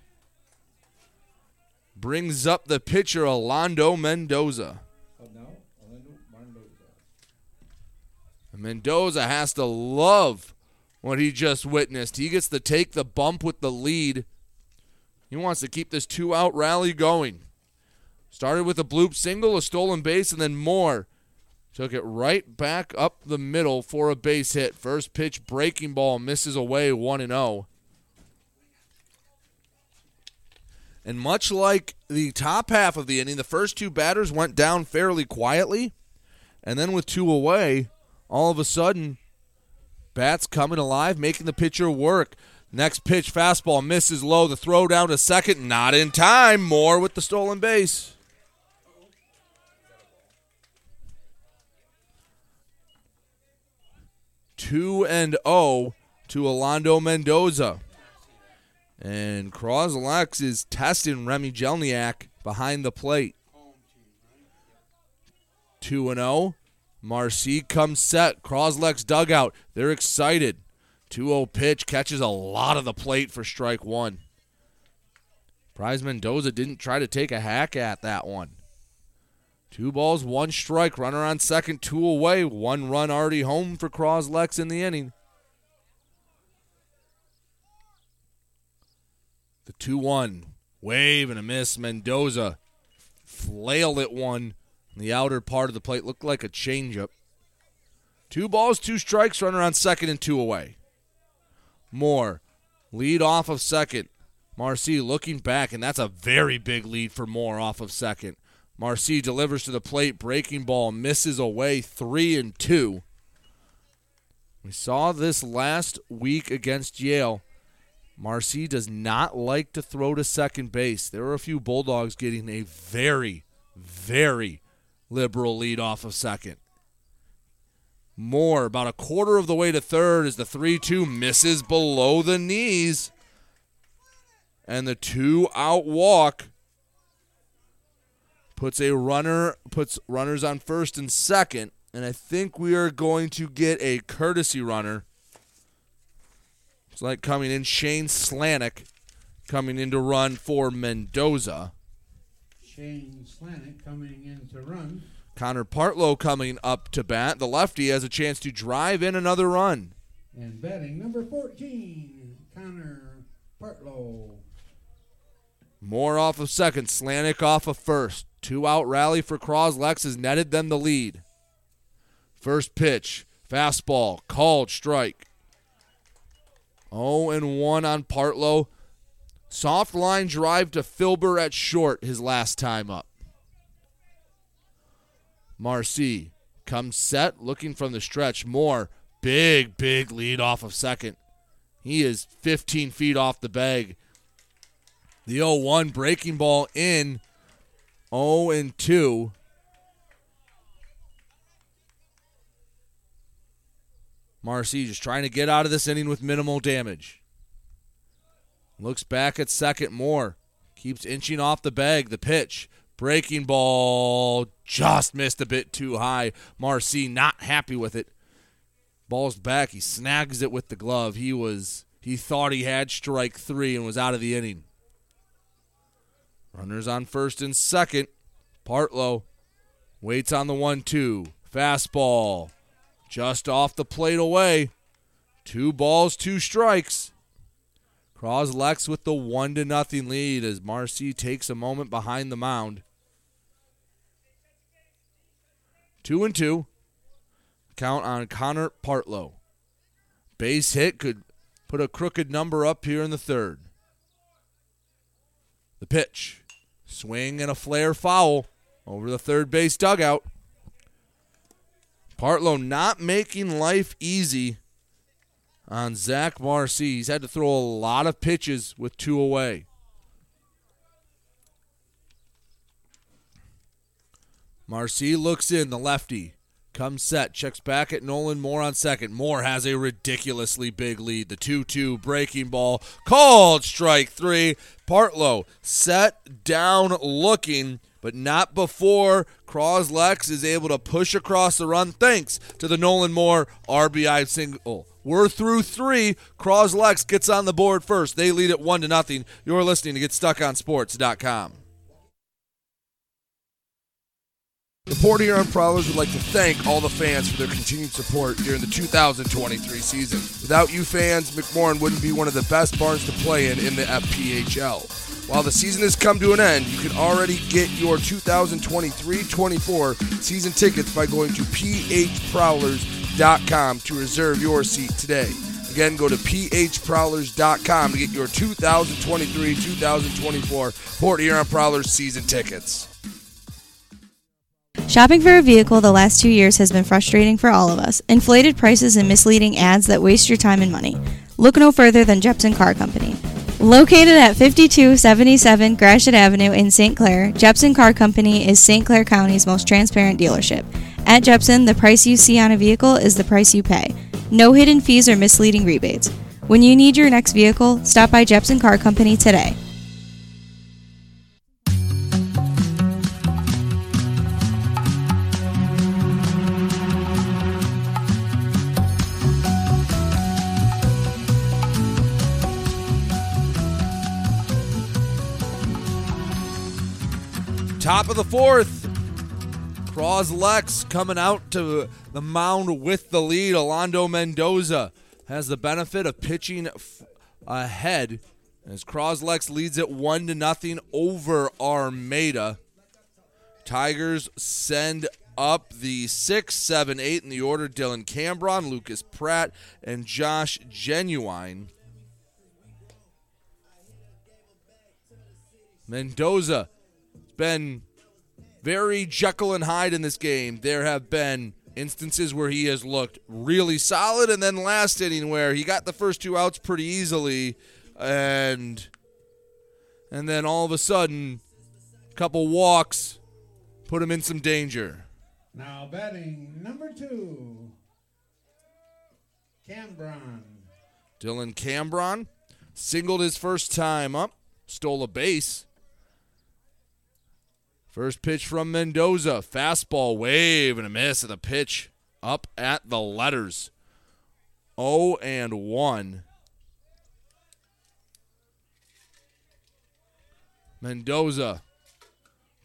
Brings up the pitcher Alando oh, Mendoza. Mendoza has to love what he just witnessed. He gets to take the bump with the lead. He wants to keep this two out rally going. Started with a bloop single, a stolen base, and then Moore. Took it right back up the middle for a base hit. First pitch breaking ball misses away 1 0. And much like the top half of the inning, the first two batters went down fairly quietly. And then with two away, all of a sudden, bats coming alive, making the pitcher work. Next pitch, fastball misses low. The throw down to second, not in time. Moore with the stolen base. Two and O oh to Alondo Mendoza. And Cros-Lex is testing Remy Jelniak behind the plate. 2 and 0. Marcy comes set. Cros-Lex dugout. They're excited. 2 0 pitch catches a lot of the plate for strike one. Prize Mendoza didn't try to take a hack at that one. Two balls, one strike. Runner on second, two away. One run already home for Cros-Lex in the inning. 2 1. Wave and a miss. Mendoza flailed it one. The outer part of the plate looked like a changeup. Two balls, two strikes. Runner on second and two away. Moore lead off of second. Marcy looking back, and that's a very big lead for Moore off of second. Marcy delivers to the plate, breaking ball, misses away, three and two. We saw this last week against Yale. Marcy does not like to throw to second base. There are a few Bulldogs getting a very, very liberal lead off of second. Moore, about a quarter of the way to third, as the 3 2 misses below the knees. And the two out walk puts a runner puts runners on first and second and i think we are going to get a courtesy runner it's like coming in shane slanik coming in to run for mendoza Shane Slanik coming in to run. connor partlow coming up to bat the lefty has a chance to drive in another run And batting number 14, Connor Partlow. Moore off of second, Slanik off of first. Two out rally for Cros-Lex has netted them the lead. First pitch, fastball, called strike. 0 and 1 on Partlow. Soft line drive to Filber at short his last time up. Marcy comes set, looking from the stretch. Moore big, big lead off of second. He is 15 feet off the bag. The 0 1 breaking ball in 0 and 2. Marcy just trying to get out of this inning with minimal damage. Looks back at second Moore. Keeps inching off the bag. The pitch. Breaking ball just missed a bit too high. Marcy not happy with it. Ball's back. He snags it with the glove. He was he thought he had strike three and was out of the inning. Runners on first and second. Partlow waits on the one two. Fastball just off the plate away. Two balls, two strikes. Cros-Lex with the one to nothing lead as Marcy takes a moment behind the mound. Two and two. Count on Connor Partlow. Base hit could put a crooked number up here in the third. The pitch. Swing and a flare foul over the third base dugout. Partlow not making life easy on Zach Marcy. He's had to throw a lot of pitches with two away. Marcy looks in, the lefty. Comes set, checks back at Nolan Moore on second. Moore has a ridiculously big lead. The 2 2 breaking ball called strike three. Partlow set down looking, but not before Cros-Lex is able to push across the run thanks to the Nolan Moore RBI single. We're through three. Cros-Lex gets on the board first. They lead it one to nothing. You're listening to GetStuckOnSports.com. The Port Huron Prowlers would like to thank all the fans for their continued support during the 2023 season. Without you fans, McMorran wouldn't be one of the best barns to play in in the FPHL. While the season has come to an end, you can already get your 2023-24 season tickets by going to phprowlers.com to reserve your seat today. Again, go to phprowlers.com to get your 2023-2024 Port Huron Prowlers season tickets. Shopping for a vehicle the last two years has been frustrating for all of us. Inflated prices and misleading ads that waste your time and money. Look no further than Jepson Car Company. Located at 5277 Gratiot Avenue in St. Clair, Jepson Car Company is St. Clair County's most transparent dealership. At Jepson, the price you see on a vehicle is the price you pay. No hidden fees or misleading rebates. When you need your next vehicle, stop by Jepson Car Company today. Top of the fourth. Cros-Lex coming out to the mound with the lead. Alando Mendoza has the benefit of pitching f- ahead as Cros-Lex leads it one to nothing over Armada. Tigers send up the six, seven, eight in the order. Dylan Cambron, Lucas Pratt, and Josh Genuine. Mendoza been very Jekyll and Hyde in this game. There have been instances where he has looked really solid, and then last inning where he got the first two outs pretty easily, and and then all of a sudden, a couple walks put him in some danger. Now batting number two, Cambron. Dylan Cambron singled his first time up, stole a base. First pitch from Mendoza. Fastball wave and a miss at the pitch up at the letters. 0 and 1. Mendoza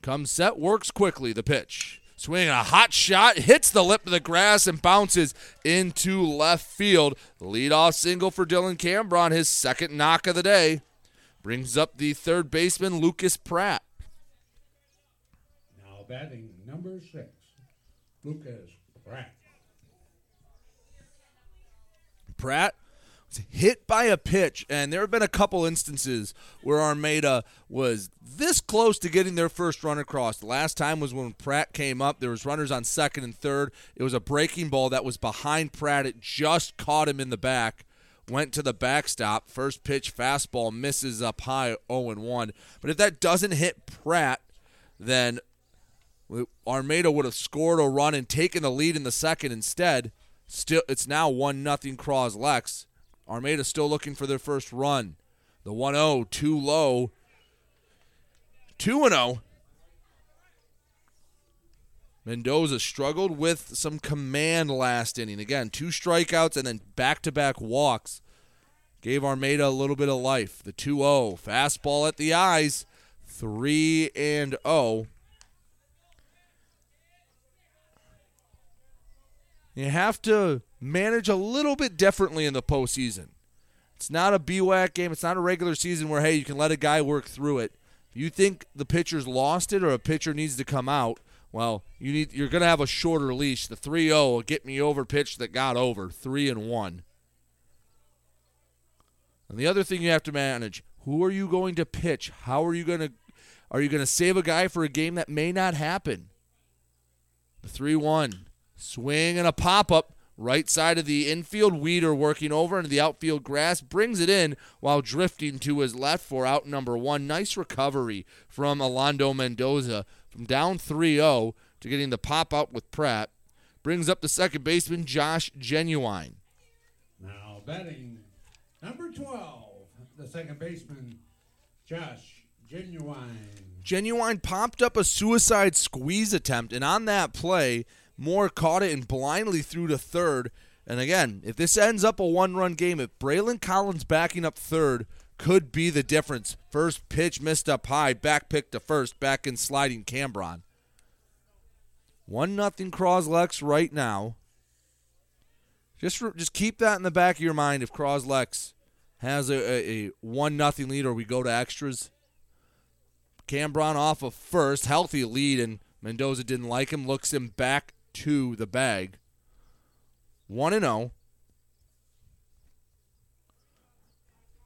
comes set, works quickly. The pitch. Swinging a hot shot, hits the lip of the grass and bounces into left field. Leadoff single for Dylan Cambron, his second knock of the day. Brings up the third baseman, Lucas Pratt. Now batting number six, Lucas Pratt. Pratt was hit by a pitch, and there have been a couple instances where Armada was this close to getting their first run across. The last time was when Pratt came up. There was runners on second and third. It was a breaking ball that was behind Pratt. It just caught him in the back. Went to the backstop. First pitch fastball misses up high 0 1. But if that doesn't hit Pratt, then Armada would have scored a run and taken the lead in the second instead. Still, it's now one nothing Cros-Lex. Armada still looking for their first run. The 1-0 too low. 2 0. Mendoza struggled with some command last inning. Again, two strikeouts and then back-to-back walks. Gave Armada a little bit of life. The 2-0 fastball at the eyes. 3 and 0. You have to manage a little bit differently in the postseason. It's not a BWAC game. It's not a regular season where, hey, you can let a guy work through it. If you think the pitcher's lost it or a pitcher needs to come out, well, you need you're going to have a shorter leash. The 3-0 get me over pitch that got over, 3 and 1. And the other thing you have to manage, who are you going to pitch? How are you going to are you going to save a guy for a game that may not happen? The 3-1 swing and a pop-up right side of the infield. Weeder working over into the outfield grass, brings it in while drifting to his left for out number one. Nice recovery from Alando Mendoza from down 3 0 to getting the pop out with Pratt. Brings up the second baseman, Josh Genuine. Now batting number 12, the second baseman, Josh Genuine. Genuine popped up a suicide squeeze attempt, and on that play, Moore caught it and blindly threw to third. And again, if this ends up a one run game, if Braylon Collins backing up third could be the difference. First pitch missed up high, back pick to first, back in sliding Cambron. One nothing Cros-Lex right now. Just just keep that in the back of your mind if Cros-Lex has a, a, a one nothing lead or we go to extras. Cambron off of first, healthy lead, and Mendoza didn't like him, looks him back to the bag. 1 and 0.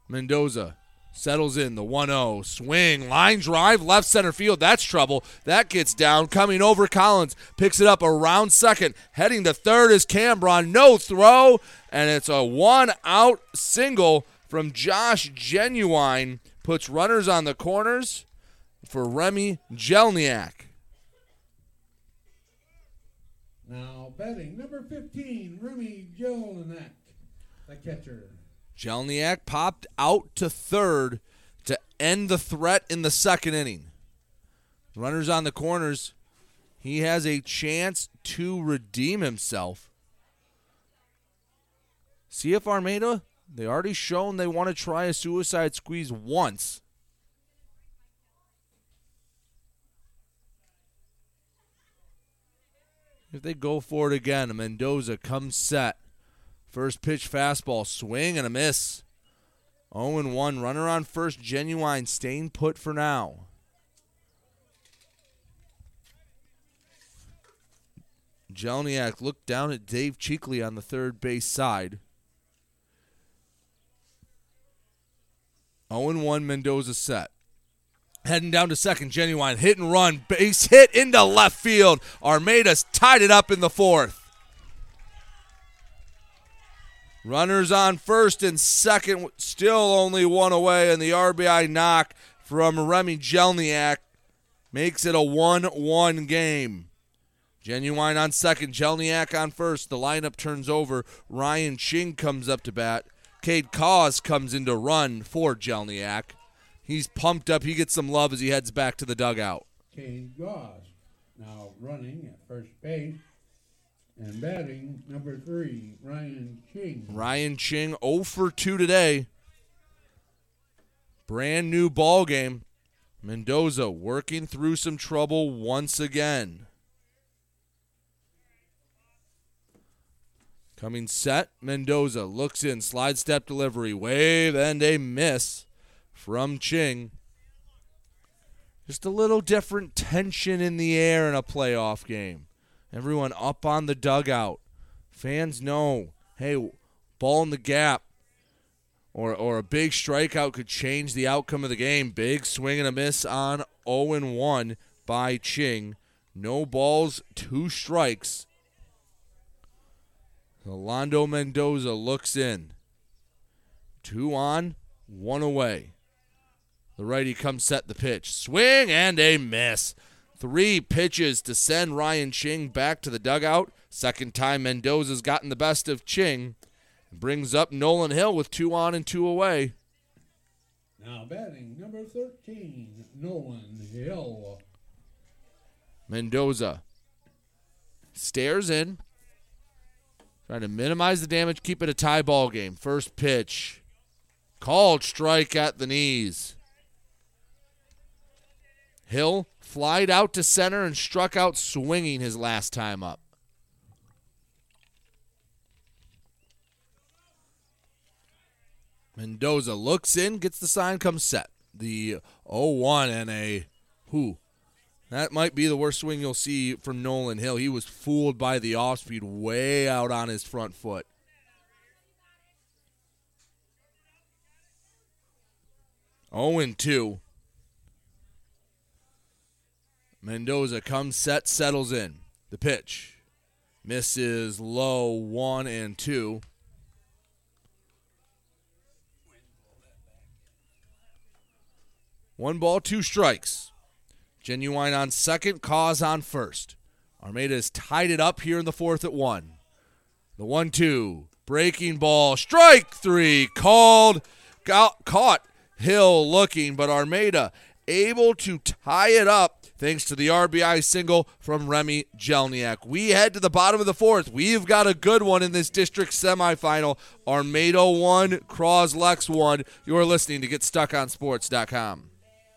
Mendoza settles in the 1 0. Swing, line drive, left center field. That's trouble. That gets down. Coming over Collins. Picks it up around second. Heading to third is Cambron. No throw. And it's a one out single from Josh Genuine. Puts runners on the corners for Remy Jelniak. Now batting number 15, Remy Jelinek, the catcher. Jelniak popped out to third to end the threat in the second inning. Runners on the corners. He has a chance to redeem himself. CF Armada, they already shown they want to try a suicide squeeze once. If they go for it again, Mendoza comes set. First pitch fastball, swing and a miss. 0 1, runner on first, genuine, staying put for now. Jelniak looked down at Dave Cheekley on the third base side. 0 1, Mendoza set. Heading down to second, genuine hit and run, base hit into left field. Armada's tied it up in the fourth. Runners on first and second, still only one away, and the RBI knock from Remy Jelniak makes it a 1 1 game. Genuine on second, Jelniak on first. The lineup turns over. Ryan Ching comes up to bat. Cade Cause comes into run for Jelniak. He's pumped up. He gets some love as he heads back to the dugout. Cade Goss now running at first base. And batting number three, Ryan Ching. Ryan Ching 0 for 2 today. Brand new ball game. Mendoza working through some trouble once again. Coming set, Mendoza looks in, slide step delivery, wave, and a miss from Ching. Just a little different tension in the air in a playoff game. Everyone up on the dugout. Fans know, hey, ball in the gap or, or a big strikeout could change the outcome of the game. Big swing and a miss on 0 1 by Ching. No balls, two strikes. Rolando Mendoza looks in. Two on, one away. The righty comes set the pitch. Swing and a miss. Three pitches to send Ryan Ching back to the dugout. Second time Mendoza's gotten the best of Ching. Brings up Nolan Hill with two on and two away. Now batting number 13, Nolan Hill. Mendoza stares in. Trying to minimize the damage, keep it a tie ball game. First pitch. Called strike at the knees. Hill flied out to center and struck out swinging his last time up. Mendoza looks in, gets the sign, comes set. The 0 1 and a who. That might be the worst swing you'll see from Nolan Hill. He was fooled by the off speed way out on his front foot. Oh and two. Mendoza comes set, settles in. The pitch. Misses low one and two. One ball, two strikes. Genuine on second, Cause on first. Armada has tied it up here in the fourth at one. The one two. Breaking ball. Strike three. Called. Got, caught. Hill looking, but Armada able to tie it up thanks to the RBI single from Remy Jelniak. We head to the bottom of the fourth. We've got a good one in this district semifinal. Armada 1, Cros-Lex 1. You're listening to GetStuckOnSports.com.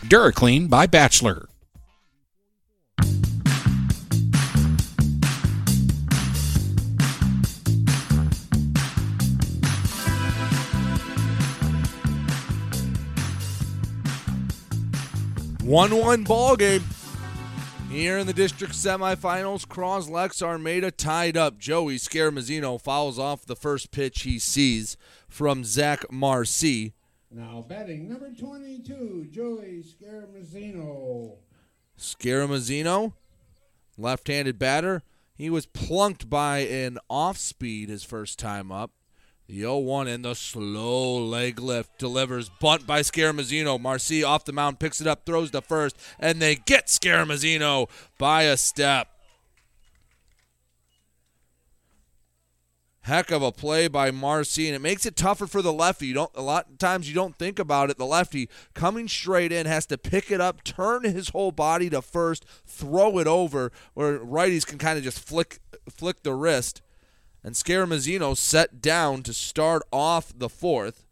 DuraClean by Bachelor. One-one ball game. Here in the district semifinals, Cros-Lex Armada tied up. Joey Scaramazino fouls off the first pitch he sees from Zach Marcy. Now batting number 22, Joey Scaramazino. Scaramazino, left-handed batter. He was plunked by an off-speed his first time up. The 0-1 and the slow leg lift delivers. Bunt by Scaramazino. Marcy off the mound, picks it up, throws to first, and they get Scaramazino by a step. Heck of a play by Marcy, and it makes it tougher for the lefty. You don't a lot of times you don't think about it. The lefty coming straight in has to pick it up, turn his whole body to first, throw it over, where righties can kind of just flick flick the wrist. And Scaramazino set down to start off the fourth.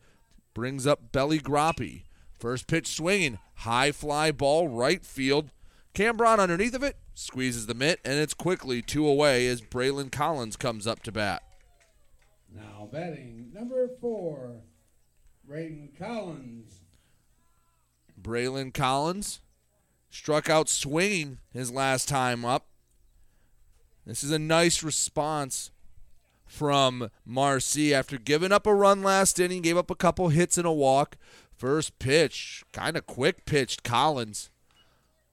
Brings up Belly Groppi. First pitch swinging. High fly ball, right field. Cambron underneath of it. Squeezes the mitt, and it's quickly two away as Braylon Collins comes up to bat. Now batting number four, Braden Collins. Braylon Collins struck out swinging his last time up. This is a nice response from Marcy after giving up a run last inning, gave up a couple hits and a walk. First pitch, kind of quick pitched Collins.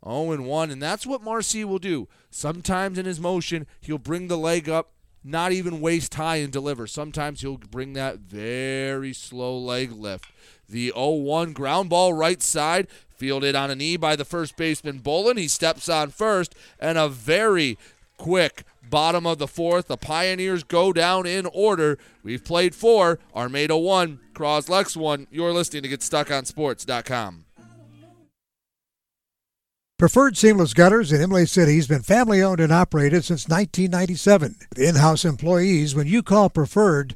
0 1, and that's what Marcy will do. Sometimes in his motion, he'll bring the leg up, not even waist high and deliver. Sometimes he'll bring that very slow leg lift. The 0 1 ground ball right side, fielded on a knee by the first baseman Bolin. He steps on first, and a very quick bottom of the fourth. The Pioneers go down in order. We've played four. Armada one, Cros-Lex one. You're listening to GetStuckOnSports.com. Preferred Seamless Gutters in Imlay City has been family owned and operated since 1997. With in house employees, when you call Preferred,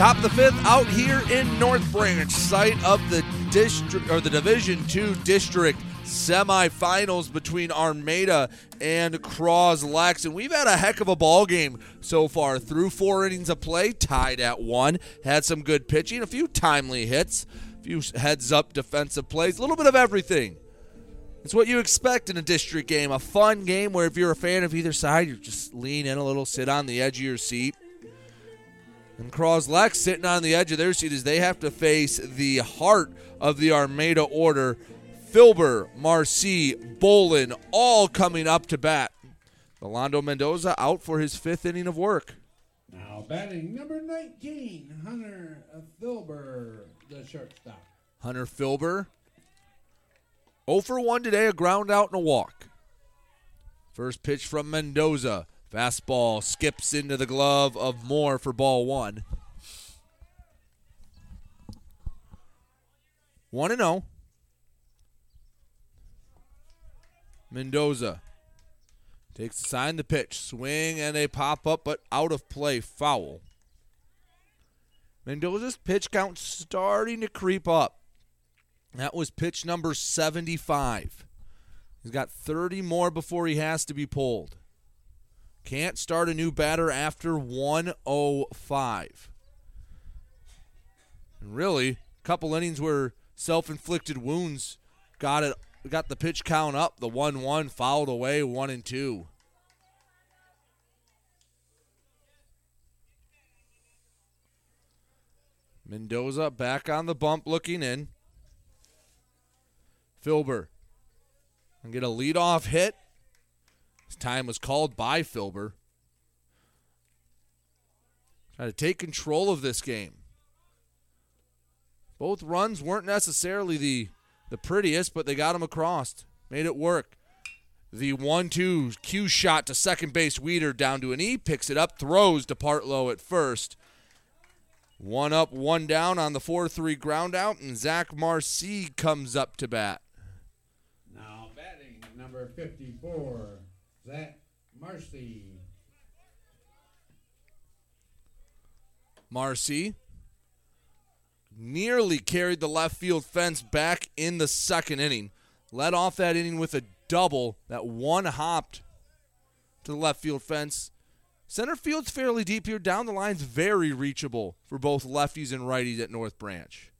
Top the fifth out here in North Branch, site of the district or the Division Two district semifinals between Armada and Cros-Lex. And we've had a heck of a ball game so far. Through four innings of play, tied at one. Had some good pitching, a few timely hits, a few heads up defensive plays, a little bit of everything. It's what you expect in a district game. A fun game where if you're a fan of either side, you just lean in a little, sit on the edge of your seat. And Cros-Lex sitting on the edge of their seat as they have to face the heart of the Armada order. Filber, Marcy, Bolin, all coming up to bat. Rolando Mendoza out for his fifth inning of work. Now batting number 19, Hunter Filber, the shortstop. Hunter Filber, 0 for 1 today, a ground out and a walk. First pitch from Mendoza. Fastball skips into the glove of Moore for ball one. 1 0. Mendoza takes the sign, the pitch, swing, and a pop up, but out of play, foul. Mendoza's pitch count starting to creep up. That was pitch number 75. He's got 30 more before he has to be pulled. Can't start a new batter after 105. And really, a couple innings where self-inflicted wounds got it got the pitch count up. The 1-1 fouled away 1 and 2. Mendoza back on the bump looking in. Filber and get a leadoff hit. Time was called by Filber. Try to take control of this game. Both runs weren't necessarily the the prettiest, but they got him across. Made it work. The 1 2 cue shot to second base. Weeder down to an E, picks it up, throws to Partlow at first. One up, one down on the 4 3 ground out, and Zach Marcy comes up to bat. Now batting number 54, Zach Marcy. Marcy nearly carried the left field fence back in the second inning. Led off that inning with a double that one hopped to the left field fence. Center field's fairly deep here. Down the line's very reachable for both lefties and righties at North Branch.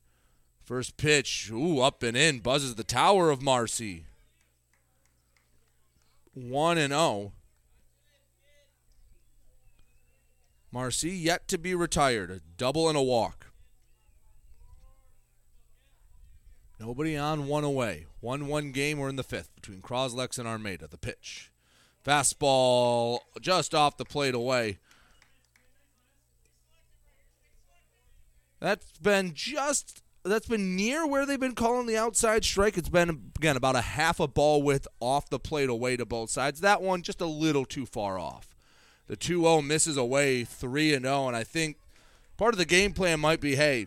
First pitch, ooh, up and in, buzzes the tower of Marcy. 1 and 0. Marcy yet to be retired, a double and a walk. Nobody on, one away. 1 1 game. We're in the fifth between Cros-Lex and Armada. The pitch. Fastball just off the plate away. That's been just that's been near where they've been calling the outside strike. It's been again about a half a ball width off the plate away to both sides. That one just a little too far off. The 2-0 misses away 3 and 0 and I think part of the game plan might be, hey,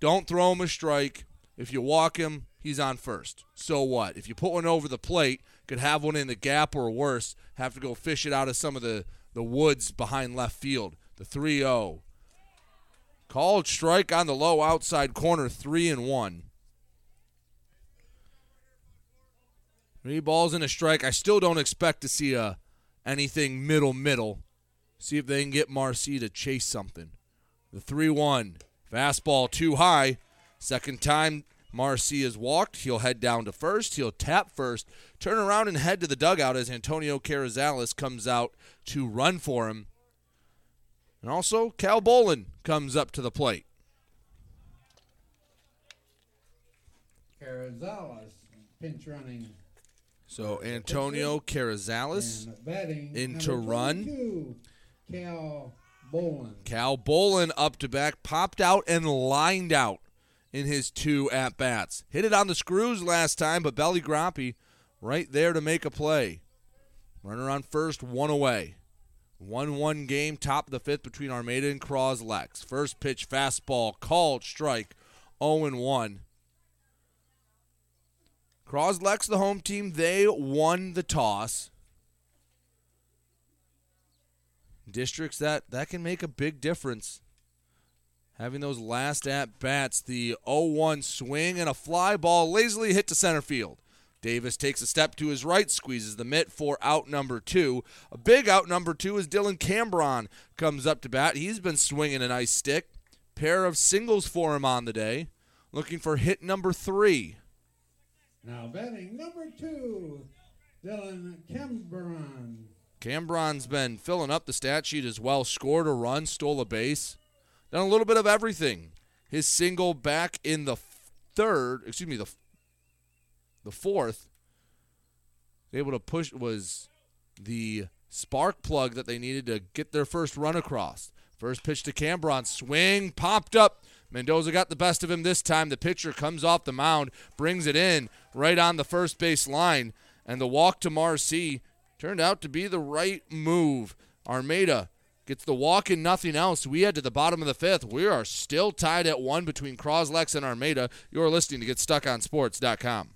don't throw him a strike. If you walk him, he's on first. So what? If you put one over the plate, could have one in the gap or worse, have to go fish it out of some of the, the woods behind left field. The 3 0. Called strike on the low outside corner, 3 and 1. Three balls and a strike. I still don't expect to see a anything middle middle. See if they can get Marcy to chase something. The 3 1. Fastball too high. Second time Marcy is walked. He'll head down to first. He'll tap first, turn around and head to the dugout as Antonio Carrizales comes out to run for him. And also, Cal Bolin comes up to the plate. Carrizales pinch running. So Antonio Carrizales into run. 22, Cal Bolin. Cal Bolin up to back, popped out and lined out in his two at bats. Hit it on the screws last time, but Belly Groppy right there to make a play. Runner on first, one away. 1 1 game, top of the fifth between Armada and Cros-Lex. First pitch, fastball, called strike, 0 1. Cros-Lex, the home team, they won the toss. Districts that that can make a big difference. Having those last at bats, the 0-1 swing and a fly ball lazily hit to center field. Davis takes a step to his right, squeezes the mitt for out number two. A big out number two is Dylan Cambron comes up to bat. He's been swinging a nice stick. Pair of singles for him on the day. Looking for hit number three. Now batting number two, Dylan Cambron. Cambron's been filling up the stat sheet as well. Scored a run, stole a base, done a little bit of everything. His single back in the third, excuse me, the the fourth, able to push was the spark plug that they needed to get their first run across. First pitch to Cambron, swing popped up. Mendoza got the best of him this time. The pitcher comes off the mound, brings it in, right on the first base line. And the walk to Marcy turned out to be the right move. Armada gets the walk and nothing else. We head to the bottom of the fifth. We are still tied at one between Cros-Lex and Armada. You're listening to GetStuckOnSports.com.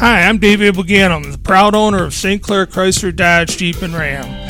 Hi, I'm David Buganum, the proud owner of St. Clair Chrysler Dodge Jeep and Ram.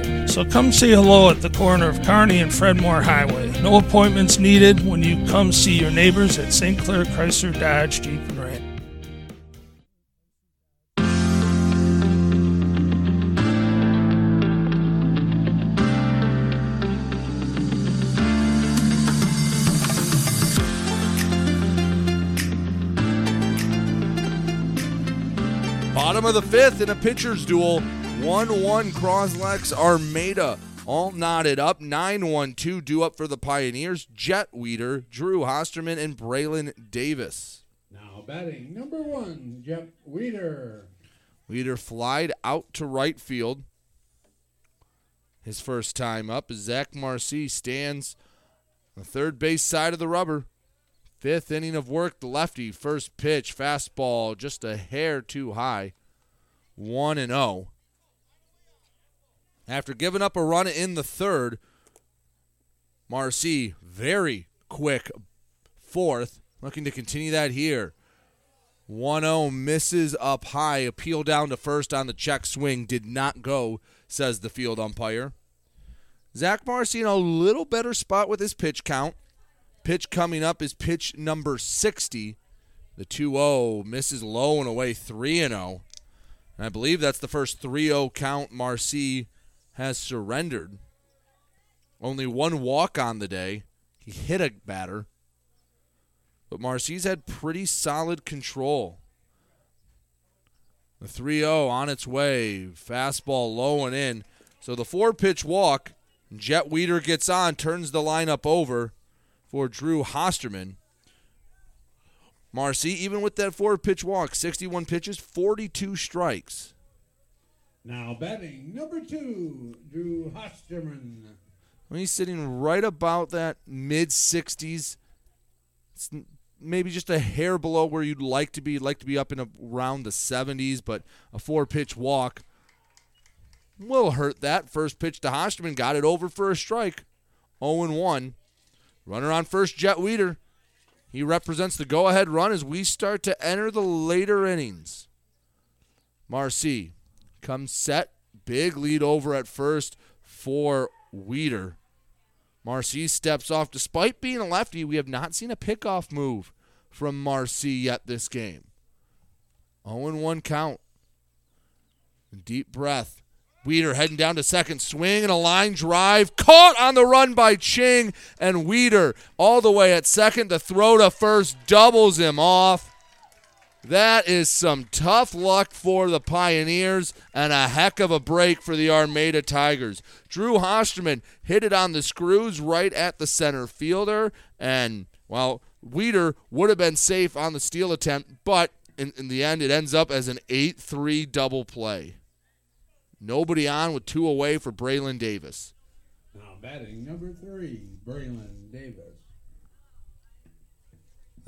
So come say hello at the corner of Kearney and Fred Moore Highway. No appointments needed when you come see your neighbors at St. Clair Chrysler Dodge Jeep and Ram. Bottom of the fifth in a pitcher's duel. 1 1 Cros-Lex Armada. All knotted up. 9 1 2 due up for the Pioneers. Jet Weeder, Drew Hosterman, and Braylon Davis. Now batting number one, Jet Weeder. Weeder flied out to right field. His first time up. Zach Marcy stands on the third base side of the rubber. Fifth inning of work, the lefty, first pitch, fastball, just a hair too high. 1 and 0. After giving up a run in the third, Marcy, very quick fourth, looking to continue that here. 1 0 misses up high, appeal down to first on the check swing, did not go, says the field umpire. Zach Marcy in a little better spot with his pitch count. Pitch coming up is pitch number 60. The 2 0 misses low and away 3 0. And I believe that's the first 3 0 count Marcy has surrendered. Only one walk on the day. He hit a batter. But Marcy's had pretty solid control. The 3 0 on its way. Fastball low and in. So the four pitch walk. Jet Weeder gets on, turns the lineup over for Drew Hosterman. Marcy, even with that four pitch walk, 61 pitches, 42 strikes. Now batting number two, Drew Hosterman. He's sitting right about that mid 60s. It's maybe just a hair below where you'd like to be. You'd like to be up in around the 70s, but a four pitch walk will hurt that. First pitch to Hosterman got it over for a strike. 0 1. Runner on first, Jet Weeder. He represents the go ahead run as we start to enter the later innings. Marcy comes set. Big lead over at first for Weeder. Marcy steps off. Despite being a lefty, we have not seen a pickoff move from Marcy yet this game. 0 1 count. Deep breath. Weeder heading down to second, swing and a line drive, caught on the run by Ching, and Weeder all the way at second. The throw to first doubles him off. That is some tough luck for the Pioneers and a heck of a break for the Armada Tigers. Drew Hosterman hit it on the screws right at the center fielder, and well, Weeder would have been safe on the steal attempt, but in, in the end, it ends up as an 8 3 double play. Nobody on with two away for Braylon Davis. Now batting number three, Braylon Davis.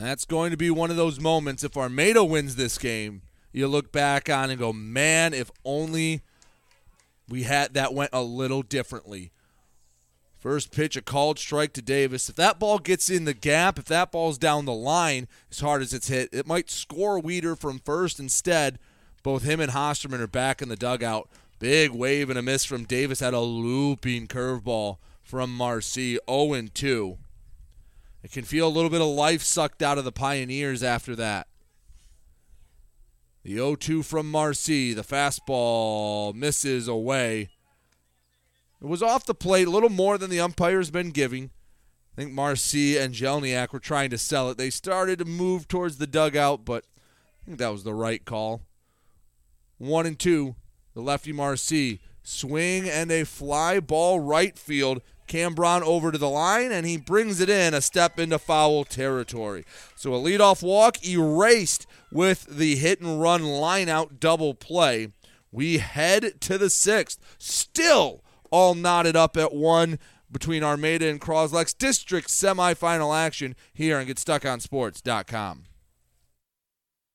That's going to be one of those moments. If Armada wins this game, you look back on and go, man, if only we had that went a little differently. First pitch, a called strike to Davis. If that ball gets in the gap, if that ball's down the line as hard as it's hit, it might score Weeder from first instead. Both him and Hosterman are back in the dugout. Big wave and a miss from Davis had a looping curveball from Marcy. 0 2. It can feel a little bit of life sucked out of the Pioneers after that. The 0 2 from Marcy. The fastball misses away. It was off the plate, a little more than the umpire's been giving. I think Marcy and Jelniak were trying to sell it. They started to move towards the dugout, but I think that was the right call. One and two, the lefty Marcy. Swing and a fly ball right field. Cambron over to the line, and he brings it in a step into foul territory. So a leadoff walk erased with the hit and run line out double play. We head to the sixth. Still all knotted up at one between Armada and Cros-Lex District semifinal action here on GetStuckOnSports.com.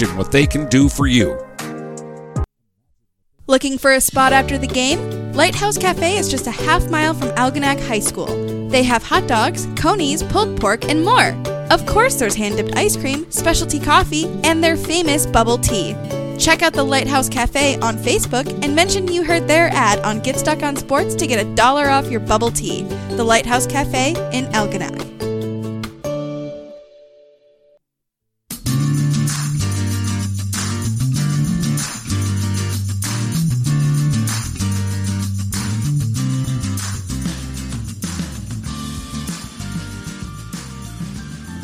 what they can do for you. Looking for a spot after the game? Lighthouse Cafe is just a half mile from Algonac High School. They have hot dogs, conies, pulled pork, and more. Of course, there's hand dipped ice cream, specialty coffee, and their famous bubble tea. Check out the Lighthouse Cafe on Facebook and mention you heard their ad on Get Stuck on Sports to get a dollar off your bubble tea. The Lighthouse Cafe in Algonac.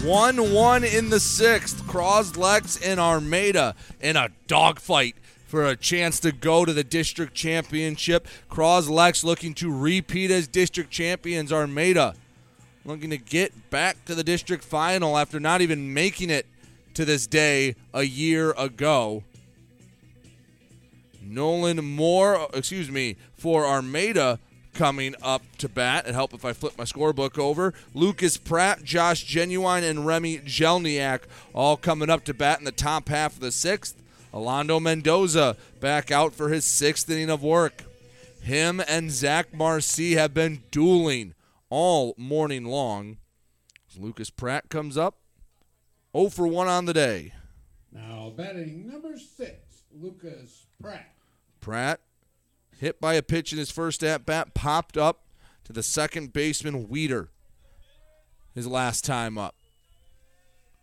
One one in the sixth. Cros-Lex and Armada in a dogfight for a chance to go to the district championship. Cros-Lex looking to repeat as district champions. Armada looking to get back to the district final after not even making it to this day a year ago. Nolan Moore, excuse me, for Armada coming up to bat. It help if I flip my scorebook over. Lucas Pratt, Josh Genuine, and Remy Jelniak all coming up to bat in the top half of the sixth. Alando Mendoza back out for his sixth inning of work. Him and Zach Marcy have been dueling all morning long. As Lucas Pratt comes up, 0 for 1 on the day. Now batting number six, Lucas Pratt. Pratt hit by a pitch in his first at bat, popped up to the second baseman Weeder his last time up.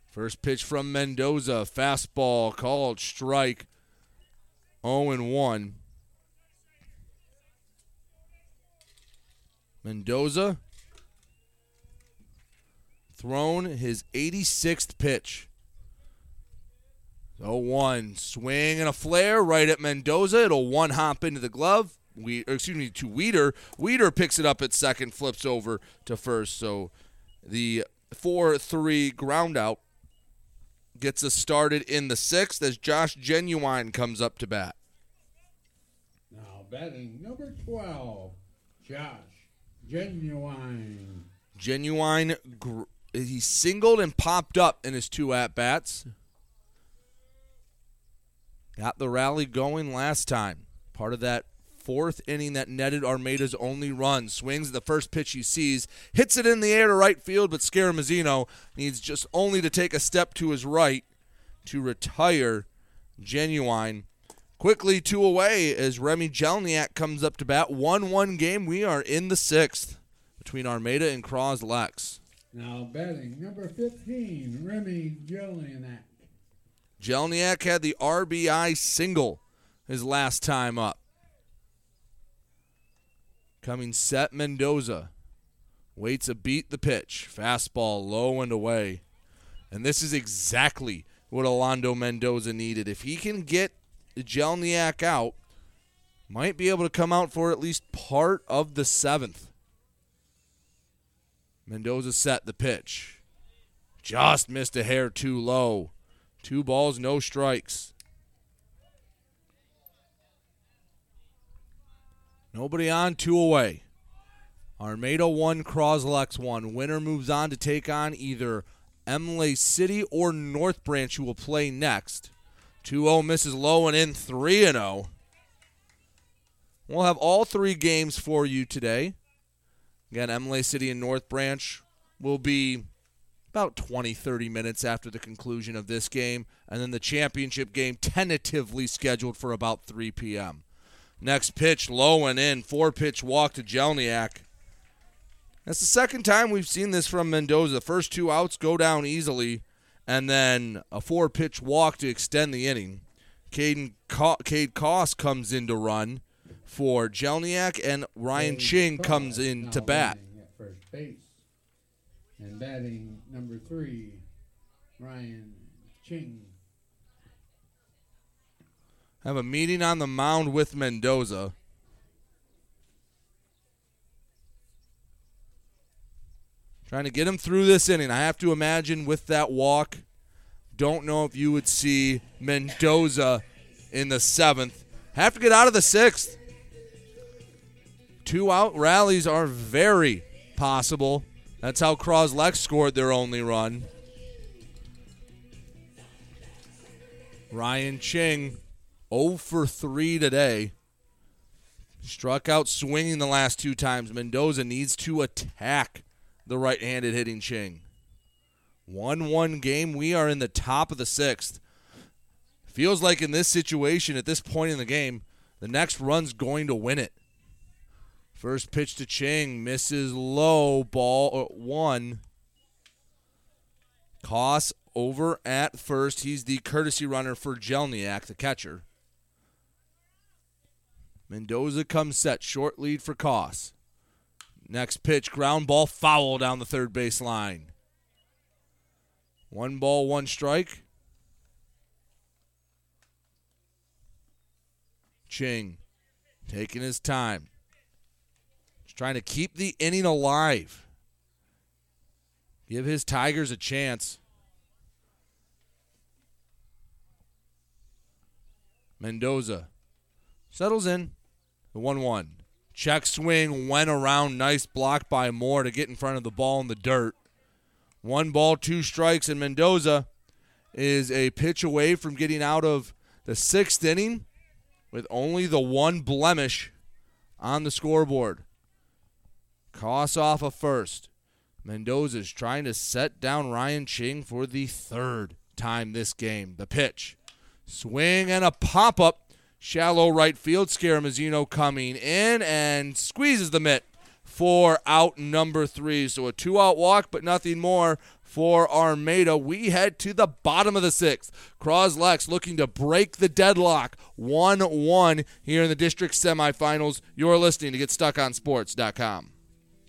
First pitch from Mendoza, fastball called strike 0 1. Mendoza thrown his 86th pitch. 0 1. Swing and a flare right at Mendoza. It'll one hop into the glove. We, excuse me, to Weeder. Weeder picks it up at second, flips over to first. So the 4 3 ground out gets us started in the sixth as Josh Genuine comes up to bat. Now batting number 12, Josh Genuine. Genuine, gr- he singled and popped up in his two at bats. Got the rally going last time. Part of that fourth inning that netted Armada's only run. Swings the first pitch he sees, hits it in the air to right field, but Scaramazino needs just only to take a step to his right to retire Genuine. Quickly two away as Remy Jelniak comes up to bat. 1 1 game. We are in the sixth between Armada and Cros-Lex. Now batting number 15, Remy Jelniak. Jelniak had the RBI single his last time up. Coming set Mendoza. Waits a beat the pitch. Fastball low and away. And this is exactly what Alando Mendoza needed. If he can get Jelniak out, might be able to come out for at least part of the seventh. Mendoza set the pitch. Just missed a hair too low. Two balls, no strikes. Nobody on, two away. Armada 1, Cros-Lex 1. Winner moves on to take on either Imlay City or North Branch, who will play next. 2 0 misses low and in 3 0. We'll have all three games for you today. Again, Imlay City and North Branch will be about 20, 30 minutes after the conclusion of this game. And then the championship game tentatively scheduled for about 3 p.m. Next pitch, low and in. Four pitch walk to Jelniak. That's the second time we've seen this from Mendoza. The first two outs go down easily, and then a four pitch walk to extend the inning. Caden Cade Koss comes in to run for Jelniak, and Ryan Ching comes in to bat. At first base. And batting number three, Ryan Ching. Have a meeting on the mound with Mendoza. Trying to get him through this inning. I have to imagine with that walk, don't know if you would see Mendoza in the seventh. Have to get out of the sixth. Two out rallies are very possible. That's how Cros-Lex scored their only run. Ryan Ching 0 for 3 today. Struck out swinging the last two times. Mendoza needs to attack the right handed hitting Ching. 1 1 game. We are in the top of the sixth. Feels like in this situation, at this point in the game, the next run's going to win it. First pitch to Ching misses low, ball uh, one. Koss over at first. He's the courtesy runner for Jelniak, the catcher. Mendoza comes set, short lead for Koss. Next pitch, ground ball, foul down the third base line. One ball, one strike. Ching taking his time. Trying to keep the inning alive. Give his Tigers a chance. Mendoza settles in. The 1 1. Check swing went around. Nice block by Moore to get in front of the ball in the dirt. One ball, two strikes, and Mendoza is a pitch away from getting out of the sixth inning with only the one blemish on the scoreboard. Koss off a first. Mendoza's trying to set down Ryan Ching for the third time this game. The pitch. Swing and a pop up. Shallow right field. Scaramazino coming in and squeezes the mitt for out number three. So a two out walk, but nothing more for Armada. We head to the bottom of the sixth. Cros-Lex looking to break the deadlock 1 1 here in the district semifinals. You're listening to GetStuckOnSports.com.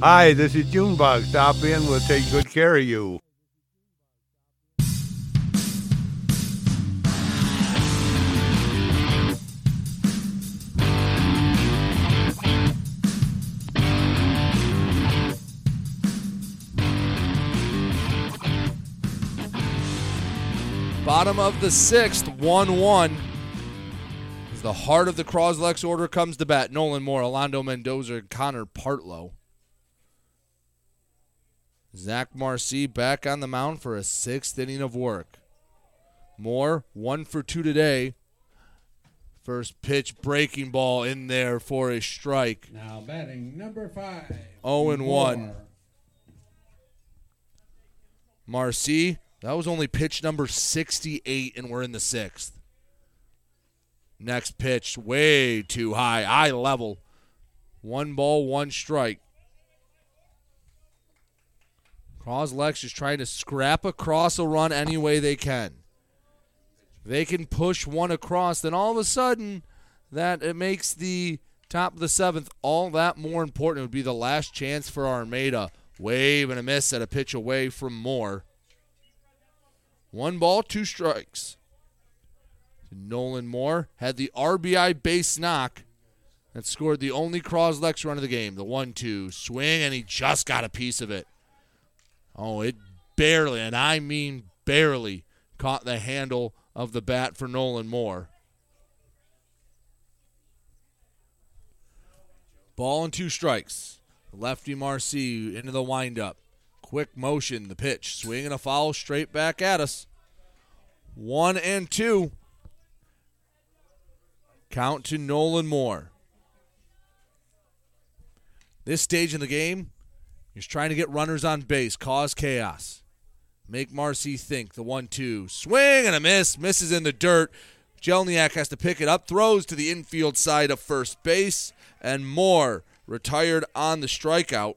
Hi, this is Junebug. Stop in, we'll take good care of you. Bottom of the sixth, 1 1. As the heart of the Cros-Lex order comes to bat, Nolan Moore, Alando Mendoza, and Connor Partlow. Zach Marcy back on the mound for a sixth inning of work. Moore, one for two today. First pitch breaking ball in there for a strike. Now batting number five. 0 and 1. Moore. Marcy, that was only pitch number 68, and we're in the sixth. Next pitch, way too high, eye level. One ball, one strike. Cros-Lex is trying to scrap across a run any way they can. They can push one across, then all of a sudden, that it makes the top of the seventh all that more important. It would be the last chance for Armada. Wave and a miss at a pitch away from Moore. One ball, two strikes. Nolan Moore had the RBI base knock that scored the only Cros-Lex run of the game. The one two swing, and he just got a piece of it. Oh, it barely, and I mean barely, caught the handle of the bat for Nolan Moore. Ball and two strikes. Lefty Marcy into the windup. Quick motion, the pitch. Swing and a foul straight back at us. One and two. Count to Nolan Moore. This stage in the game, he's trying to get runners on base, cause chaos. Make Marcy think. The one two. Swing and a miss. Misses in the dirt. Jelniak has to pick it up. Throws to the infield side of first base. And Moore retired on the strikeout.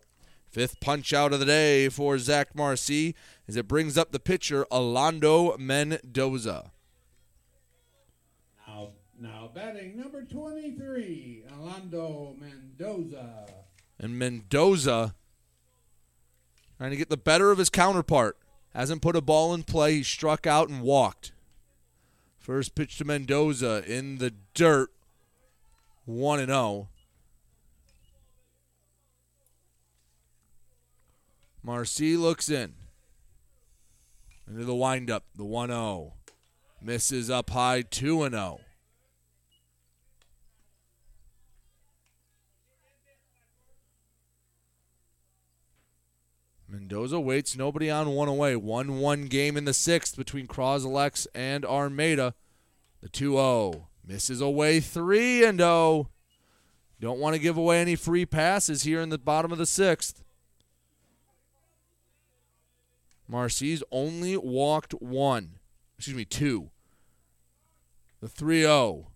Fifth punch out of the day for Zach Marcy as it brings up the pitcher, Alando Mendoza. Now, now batting number 23, Alando Mendoza. And Mendoza trying to get the better of his counterpart. Hasn't put a ball in play. He struck out and walked. First pitch to Mendoza in the dirt. 1 and 0. Marcy looks in. Into the windup, the 1 0. Misses up high, 2 and 0. Mendoza waits, nobody on one away. 1 1 game in the sixth between Cros-Lex and Armada. The 2 0 misses away 3 and 0. Don't want to give away any free passes here in the bottom of the sixth. Marcy's only walked one. Excuse me, two. The 3 0.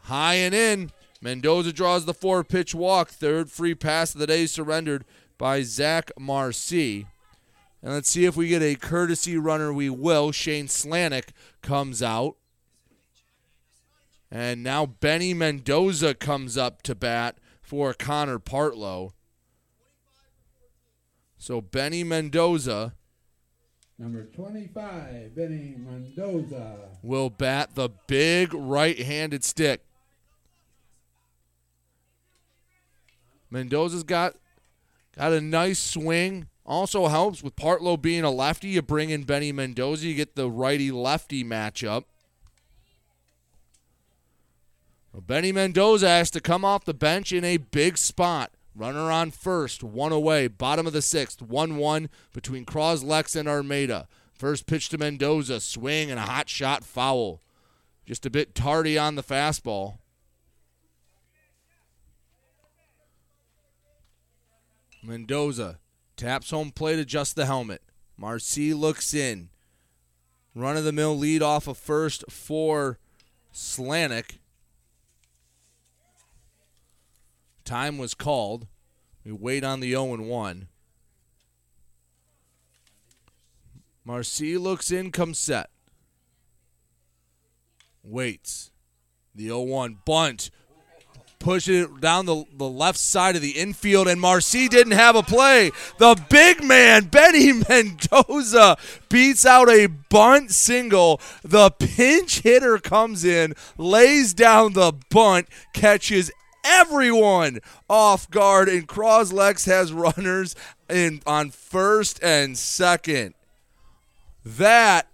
High and in. Mendoza draws the four pitch walk. Third free pass of the day surrendered by Zach Marcy. And let's see if we get a courtesy runner. We will. Shane Slanik comes out. And now Benny Mendoza comes up to bat for Connor Partlow. So Benny Mendoza Number 25, Benny Mendoza. will bat the big right handed stick. Mendoza's got got a nice swing. Also helps with Partlow being a lefty. You bring in Benny Mendoza, you get the righty lefty matchup. Well, Benny Mendoza has to come off the bench in a big spot. Runner on first, one away, bottom of the sixth, 1 1 between Cros-Lex and Armada. First pitch to Mendoza, swing and a hot shot foul. Just a bit tardy on the fastball. Mendoza taps home plate, adjusts the helmet. Marcy looks in. Run of the mill lead off of first for Slanik. Time was called. We wait on the 0 1. Marcy looks in, comes set. Waits. The 0 1 bunt. Pushing it down the, the left side of the infield, and Marcy didn't have a play. The big man, Benny (laughs) Mendoza, beats out a bunt single. The pinch hitter comes in, lays down the bunt, catches everyone off guard, and Cros-Lex has runners in on first and second. That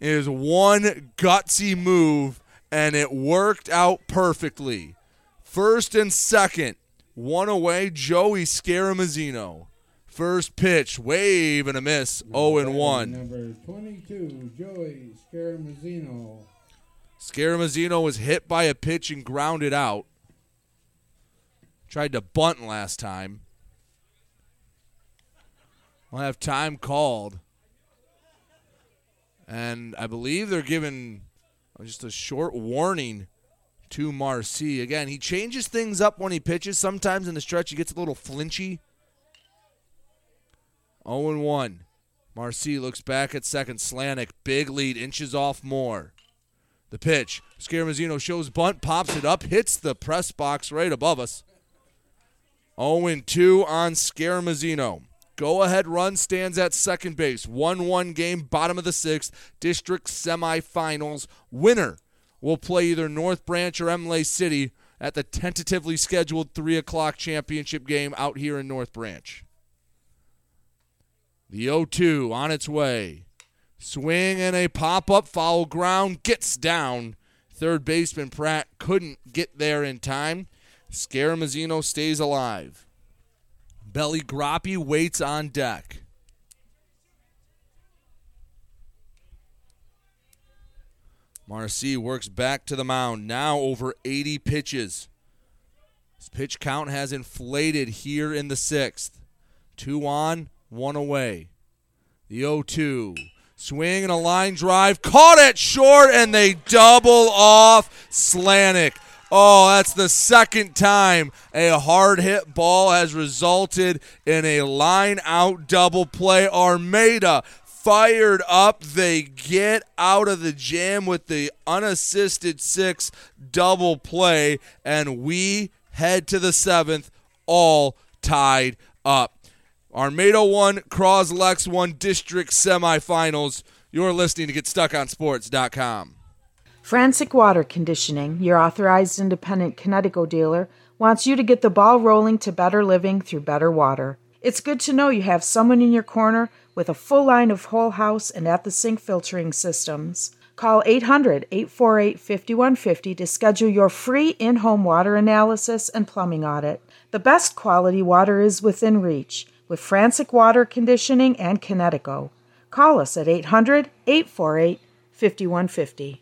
is one gutsy move, and it worked out perfectly. First and second, one away, Joey Scaramazino. First pitch, wave and a miss, 0 and 1. Number 22, Joey Scaramazino. Scaramazino was hit by a pitch and grounded out. Tried to bunt last time. We'll have time called. And I believe they're giving just a short warning to Marcy. Again, he changes things up when he pitches. Sometimes in the stretch, he gets a little flinchy. 0 1. Marcy looks back at second. Slanik, big lead, inches off more. The pitch. Scaramazino shows bunt, pops it up, hits the press box right above us. 0 2 on Scaramazino. Go ahead run stands at second base. 1 1 game, bottom of the sixth, district semifinals. Winner will play either North Branch or Imlay City at the tentatively scheduled 3 o'clock championship game out here in North Branch. The 0 2 on its way. Swing and a pop up foul ground gets down. Third baseman Pratt couldn't get there in time. Scaramazino stays alive. Belly Groppy waits on deck. Marcy works back to the mound. Now over 80 pitches. His pitch count has inflated here in the sixth. Two on, one away. The 0 2. Swing and a line drive. Caught it short, and they double off Slanik. Oh, that's the second time a hard hit ball has resulted in a line out double play. Armada fired up. They get out of the jam with the unassisted six double play, and we head to the seventh, all tied up. Armada 1, Cros-Lex 1 district semifinals. You're listening to GetStuckOnSports.com. Frantic Water Conditioning, your authorized independent Kinetico dealer, wants you to get the ball rolling to better living through better water. It's good to know you have someone in your corner with a full line of whole house and at the sink filtering systems. Call 800 848 5150 to schedule your free in home water analysis and plumbing audit. The best quality water is within reach with Frantic Water Conditioning and Kinetico. Call us at 800 848 5150.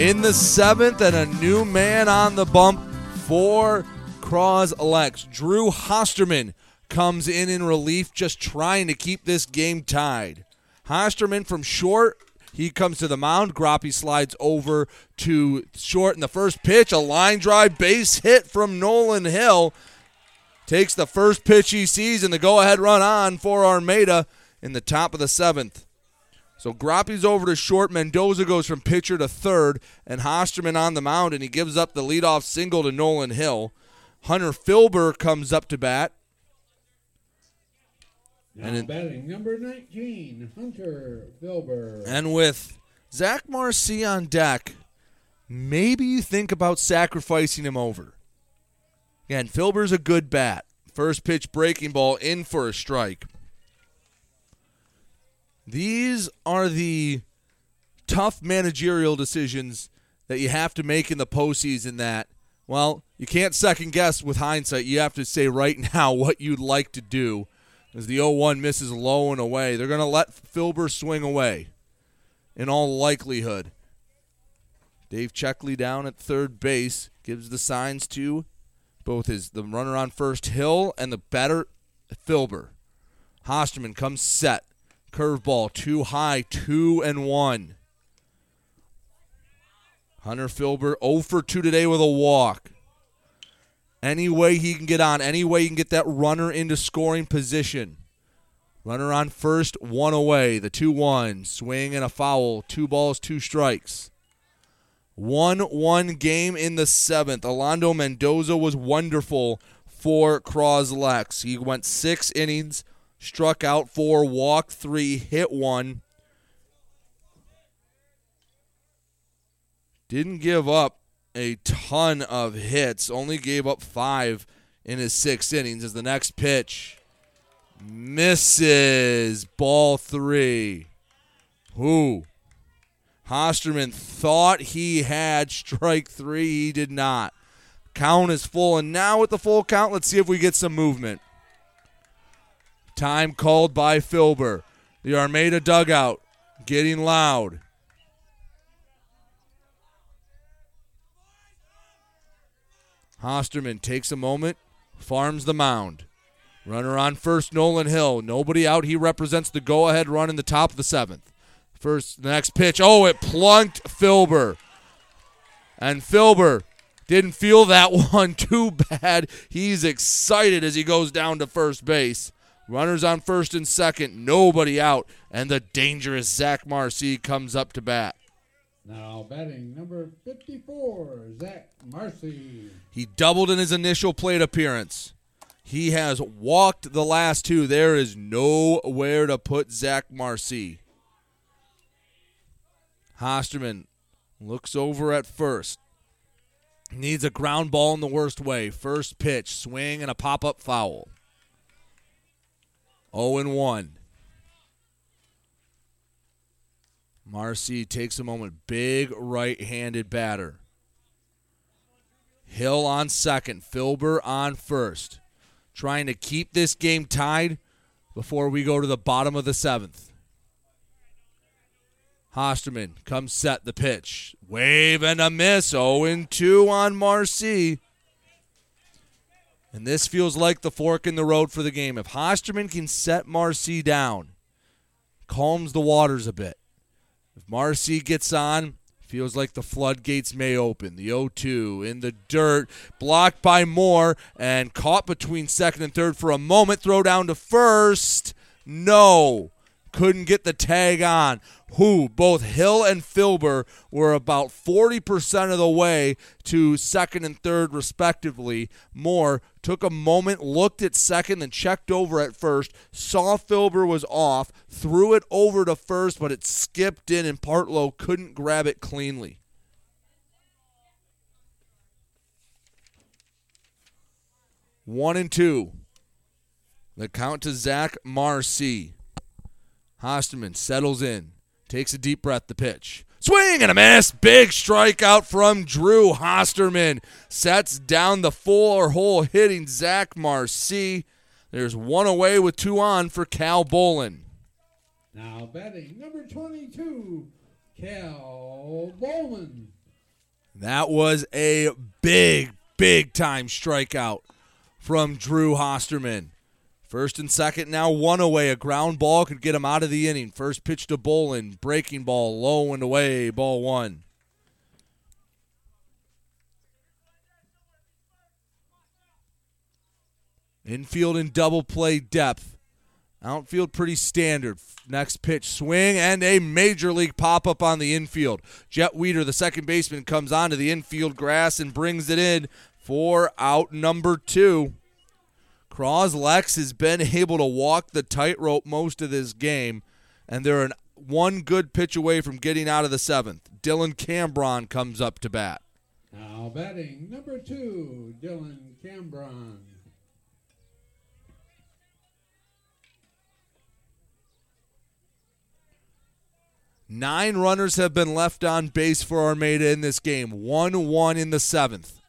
In the seventh, and a new man on the bump for Cros-Lex. Drew Hosterman comes in in relief, just trying to keep this game tied. Hosterman from short. He comes to the mound. Groppy slides over to short in the first pitch. A line drive base hit from Nolan Hill. Takes the first pitch he sees and the go ahead run on for Armada in the top of the seventh. So Grappi's over to short. Mendoza goes from pitcher to third, and Hosterman on the mound, and he gives up the leadoff single to Nolan Hill. Hunter Filber comes up to bat. Now and batting number 19, Hunter Filber. And with Zach Marcy on deck, maybe you think about sacrificing him over. Again, Filber's a good bat. First pitch breaking ball in for a strike. These are the tough managerial decisions that you have to make in the postseason that, well, you can't second guess with hindsight. You have to say right (laughs) now what you'd like to do as the 0 1 misses low and away. They're going to let Filber swing away in all likelihood. Dave Checkley down at third base gives the signs to both his the runner on first Hill and the batter Filber. Hosterman comes set. Curveball too high, two and one. Hunter Filber 0 for 2 today with a walk. Any way he can get on, any way he can get that runner into scoring position. Runner on first, one away. The 2 1. Swing and a foul. Two balls, two strikes. 1 1 game in the seventh. Alonso Mendoza was wonderful for Cros-Lex. He went six innings, struck out four, walked three, hit one. Didn't give up a ton of hits, only gave up five in his six innings as the next pitch misses ball three. Who? Hosterman thought he had strike three. He did not. Count is full. And now with the full count, let's see if we get some movement. Time called by Filber. The Armada dugout getting loud. Hosterman takes a moment, farms the mound. Runner on first, Nolan Hill. Nobody out. He represents the go ahead run in the top of the seventh. First, the next pitch. Oh, it plunked Filber. And Filber didn't feel that (laughs) one too bad. He's excited as he goes down to first base. Runners on first and second, nobody out, and the dangerous Zach Marcy comes up to bat. Now batting number 54, Zach Marcy. He doubled in his initial plate appearance. He has walked the last two. There is nowhere to put Zach Marcy. Hosterman looks over at first. Needs a ground ball in the worst way. First pitch, swing, and a pop up foul. 0 and 1. Marcy takes a moment. Big right handed batter. Hill on second. Filber on first. Trying to keep this game tied before we go to the bottom of the seventh. Hosterman comes set the pitch. Wave and a miss. 0 2 on Marcy. And this feels like the fork in the road for the game. If Hosterman can set Marcy down, calms the waters a bit. If Marcy gets on, feels like the floodgates may open. The 0 2 in the dirt, blocked by Moore, and caught between second and third for a moment. Throw down to first. No. Couldn't get the tag on who both Hill and Filber were about 40% of the way to second and third, respectively. Moore took a moment, looked at second, then checked over at first, saw Filber was off, threw it over to first, but it skipped in, and Partlow couldn't grab it cleanly. One and two. The count to Zach Marcy. Hosterman settles in. Takes a deep breath, the pitch. Swing and a miss. Big strikeout from Drew Hosterman. Sets down the four hole hitting Zach Marcy. There's one away with two on for Cal Bolin. Now batting number 22, Cal Bolin. That was a big, big time strikeout from Drew Hosterman. First and second, now one away. A ground ball could get him out of the inning. First pitch to Bolin. Breaking ball, low and away. Ball one. Infield and double play depth. Outfield pretty standard. Next pitch, swing, and a major league pop up on the infield. Jet Weeder, the second baseman, comes onto the infield grass and brings it in for out number two. Cros-Lex has been able to walk the tightrope most of this game, and they're an, one good pitch away from getting out of the seventh. Dylan Cambron comes up to bat. Now batting number two, Dylan Cambron. Nine runners have been left on base for Armada in this game. 1 1 in the seventh.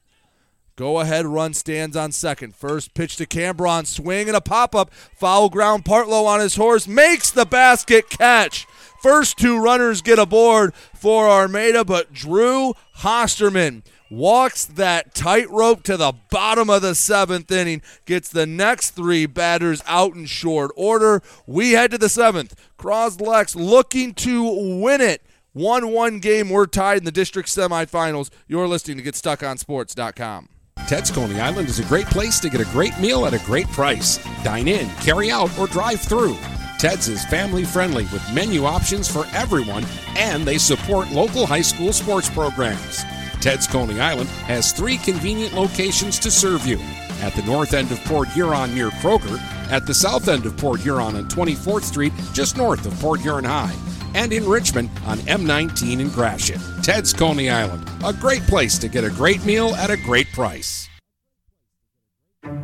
Go ahead run stands on second. First pitch to Cambron. Swing and a pop up. Foul ground. Partlow on his horse. Makes the basket catch. First two runners get aboard for Armada, but Drew Hosterman walks that tightrope to the bottom of the seventh inning, gets the next three batters out in short order. We head to the seventh. Cros-Lex looking to win it. 1 1 game. We're tied in the district semifinals. You're listening to GetStuckOnSports.com. Ted's Coney Island is a great place to get a great meal at a great price. Dine in, carry out, or drive through. Ted's is family friendly with menu options for everyone, and they support local high school sports programs. Ted's Coney Island has three convenient locations to serve you at the north end of Port Huron near Kroger, at the south end of Port Huron on 24th Street, just north of Port Huron High, and in Richmond on M19 in Gratiot. Ted's Coney Island, a great place to get a great meal at a great price.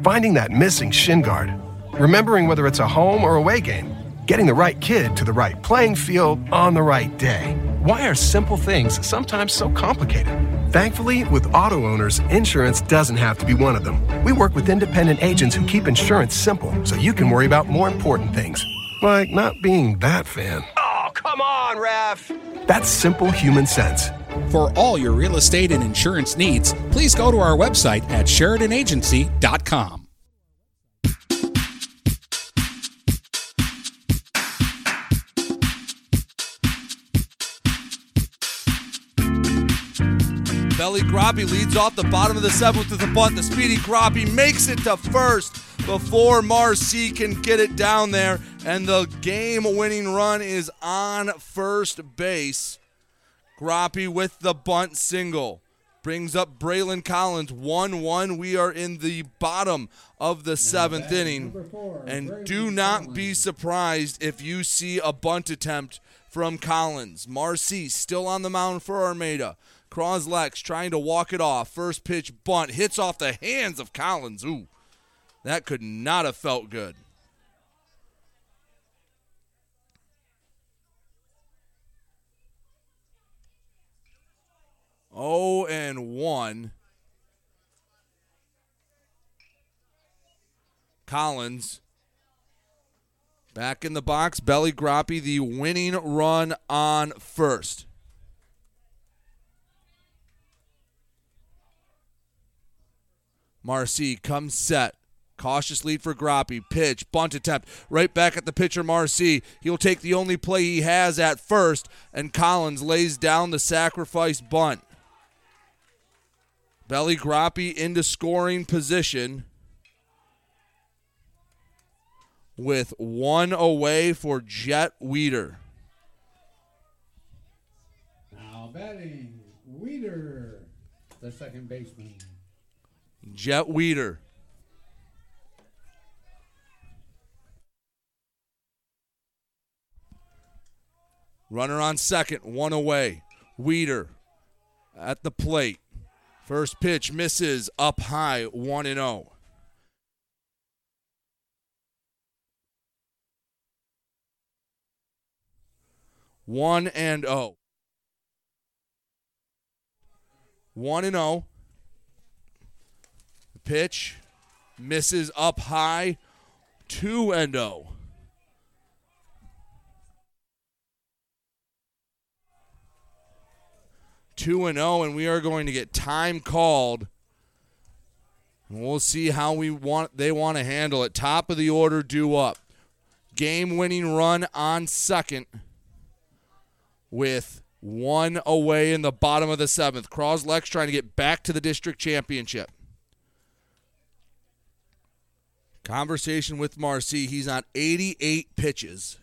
Finding that missing shin guard, remembering whether it's a home or away game, getting the right kid to the right playing field on the right day. Why are simple things sometimes so complicated? Thankfully, with auto owners, insurance doesn't have to be one of them. We work with independent agents who keep insurance simple so you can worry about more important things, like not being that fan. Oh, come on, ref! That's simple human sense. For all your real estate and insurance needs, please go to our website at SheridanAgency.com. Groppy leads off the bottom of the seventh with a bunt. The speedy Groppy makes it to first before Marcy can get it down there, and the game-winning run is on first base. Groppy with the bunt single brings up Braylon Collins 1-1. We are in the bottom of the seventh inning, and do not be surprised if you see a bunt attempt from Collins. Marcy still on the mound for Armada. Cros-Lex trying to walk it off. First pitch bunt hits off the hands of Collins. Ooh, that could not have felt good. Oh and one. Collins back in the box. Belly Groppy the winning run on first. Marcy comes set. Cautious lead for Groppy. Pitch, bunt attempt. Right back at the pitcher, Marcy. He'll take the only play he has at first, and Collins lays down the sacrifice bunt. Belly Groppy into scoring position with one away for Jet Weeder. Now batting, Weeder, the second baseman. Jet Weeder. Runner on second, one away. Weeder at the plate. First pitch misses up high, 1 and 0. One and zero. One and zero. Pitch misses up high. Two and zero. Two and zero, and we are going to get time called. And we'll see how we want they want to handle it. Top of the order, due up. Game-winning run on second with one away in the bottom of the seventh. Cros-Lex trying to get back to the district championship. Conversation with Marcy. He's on 88 pitches.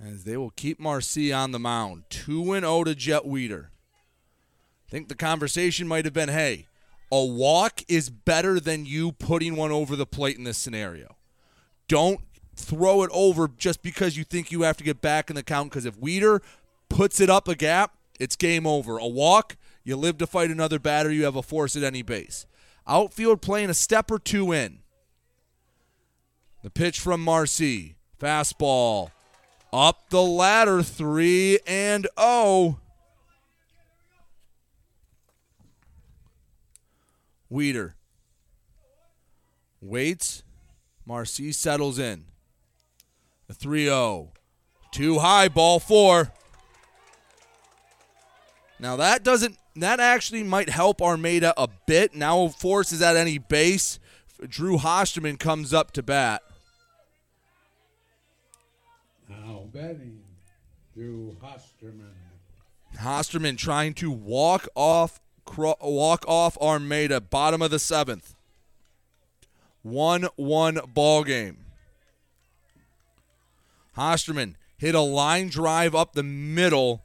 As they will keep Marcy on the mound. 2 0 to Jet Weeder. I think the conversation might have been hey, A walk is better than you putting one over the plate in this scenario. Don't throw it over just because you think you have to get back in the count. Because if Weeder puts it up a gap, it's game over. A walk, you live to fight another batter. You have a force at any base. Outfield playing a step or two in. The pitch from Marcy. Fastball. Up the ladder, 3 and 0. Weeder. Waits. Marcy settles in. The 3 0. Too high, ball four. Now that doesn't that actually might help Armada a bit. Now Force is at any base. Drew Hosterman comes up to bat. Now betting Drew Hosterman. Hosterman trying to walk off walk off Armada, bottom of the seventh. One one ball game. Hosterman hit a line drive up the middle.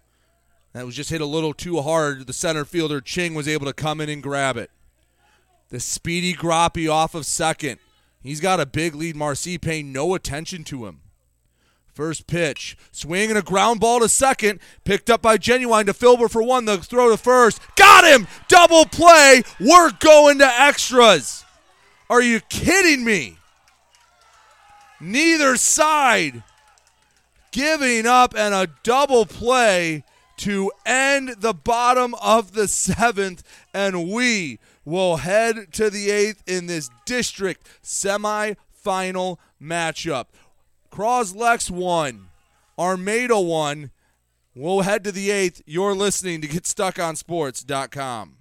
That was just hit a little too hard. The center fielder Ching was able to come in and grab it. The speedy Groppy off of second. He's got a big lead. Marcy paying no attention to him. First pitch, swing and a ground ball to second, picked up by Genuine to Filber for one. The throw to first, got him. Double play. We're going to extras. Are you kidding me? Neither side giving up and a double play to end the bottom of the seventh, and we will head to the eighth in this district semifinal matchup. Cros-Lex won, Armada won. We'll head to the eighth. You're listening to GetStuckOnSports.com.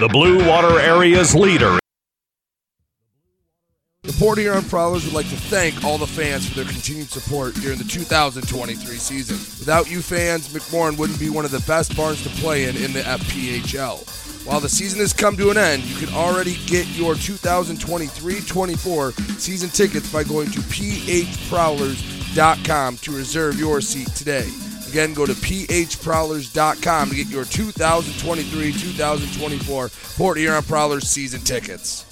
The Blue Water Area's leader. The Port Huron Prowlers would like to thank all the fans for their continued support during the 2023 season. Without you fans, McMorran wouldn't be one of the best barns to play in in the FPHL. While the season has come to an end, you can already get your 2023-24 season tickets by going to phprowlers.com to reserve your seat today. Again, go to phprowlers.com to get your 2023-2024 Port Huron Prowlers season tickets.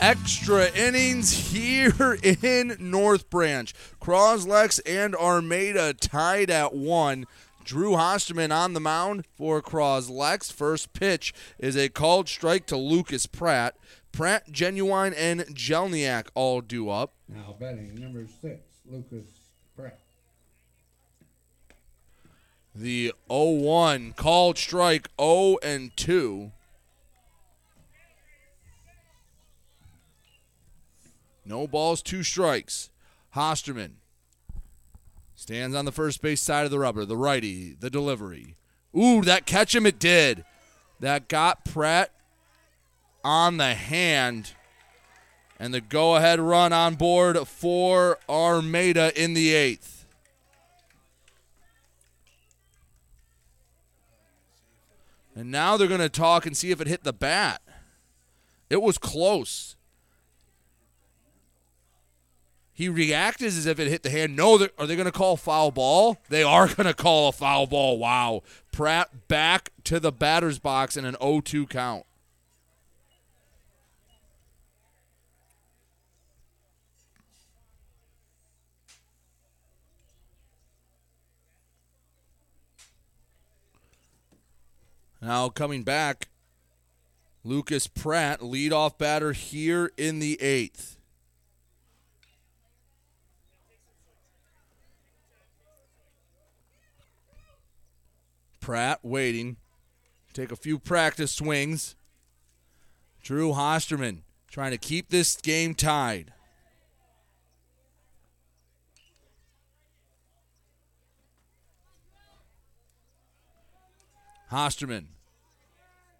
Extra innings here (laughs) in North Branch. Cros-Lex and Armada tied at one. Drew Hosterman on the mound for Cros-Lex. First pitch is a called strike to Lucas Pratt. Pratt, Genuine, and Jelniak all due up. Now betting number six, Lucas Pratt. The 0-1 called strike 0 and 2. No balls, two strikes. Hosterman stands on the first base side of the rubber. The righty, the delivery. Ooh, that catch him, it did. That got Pratt on the hand. And the go ahead run on board for Armada in the eighth. And now they're going to talk and see if it hit the bat. It was close. He reacted as if it hit the hand. No, are they going to call foul ball? They are (laughs) going to call a foul ball. Wow. Pratt back to the batter's box in an 0 2 count. Now coming back Lucas Pratt, leadoff batter here in the eighth. Pratt waiting. Take a few practice swings. Drew Hosterman trying to keep this game tied. Hosterman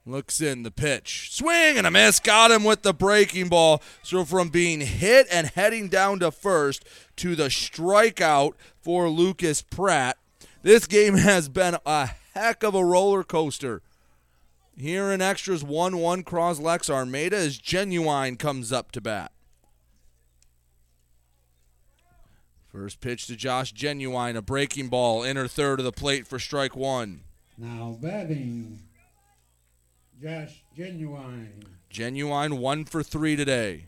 looks in the pitch. Swing and a miss. Got him with the breaking ball. So from being hit and heading down to first to the strikeout for Lucas Pratt, this game (laughs) has been a heck of a roller coaster. Here in extras 1 1 Cros-Lex Armada as Genuine comes up to bat. First pitch to Josh Genuine, a breaking ball, inner third of the plate for strike one. Now batting, Josh Genuine. Genuine one for three today.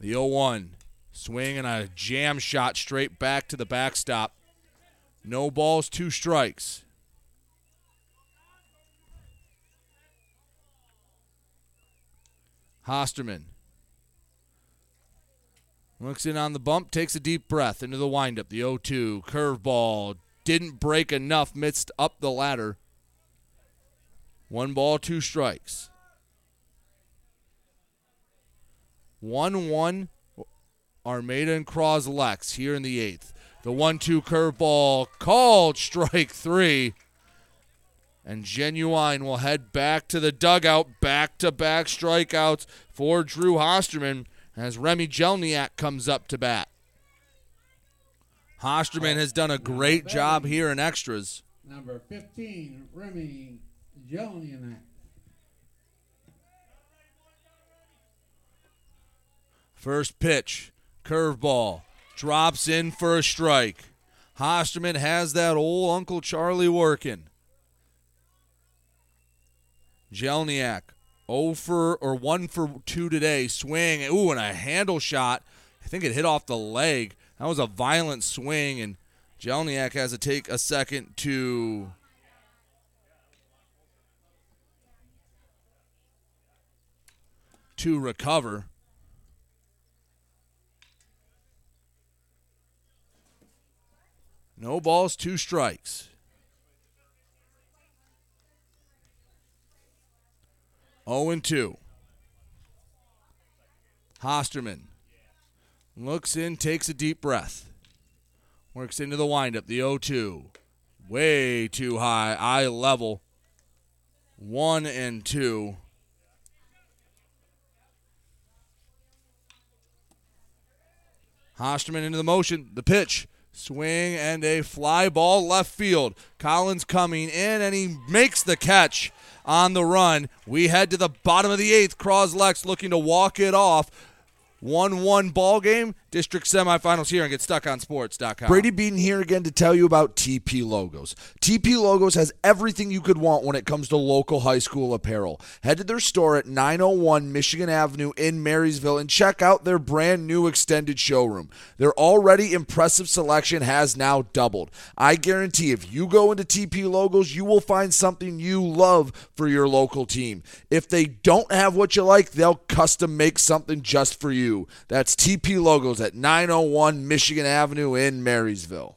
The 0 1. Swing and a jam shot straight back to the backstop. No balls, two strikes. Hosterman looks in on the bump, takes a deep breath into the windup. The 0 2 curveball didn't break enough, missed up the ladder. One ball, two strikes. 1 1 Armada and Cros-Lex here in the eighth. The 1 2 curveball called strike three. And Genuine will head back to the dugout, back to back strikeouts for Drew Hosterman as Remy Jelniak comes up to bat. Hosterman has done a great job here in extras. Number 15, Remy Jelniak. First pitch, curveball, drops in for a strike. Hosterman has that old Uncle Charlie working. Jelniak, 0 for or 1 for 2 today. Swing, ooh, and a handle shot. I think it hit off the leg. That was a violent swing, and Jelniak has to take a second to to recover. No balls, two strikes. 0 and 2. Hosterman looks in, takes a deep breath, works into the windup. The 0 2. Way too high, eye level. 1 and 2. Hosterman into the motion. The pitch. Swing and a fly ball left field. Collins coming in and he makes the catch on the run. We head to the bottom of the eighth. Cros-Lex looking to walk it off. 1 1 ball game, district semifinals here and GetStuckOnSports.com. Brady Beaton here again to tell you about TP Logos. TP Logos has everything you could want when it comes to local high school apparel. Head to their store at 901 Michigan Avenue in Marysville and check out their brand new extended showroom. Their already impressive selection has now doubled. I guarantee if you go into TP Logos, you will find something you love for your local team. If they don't have what you like, they'll custom make something just for That's TP Logos at 901 Michigan Avenue in Marysville.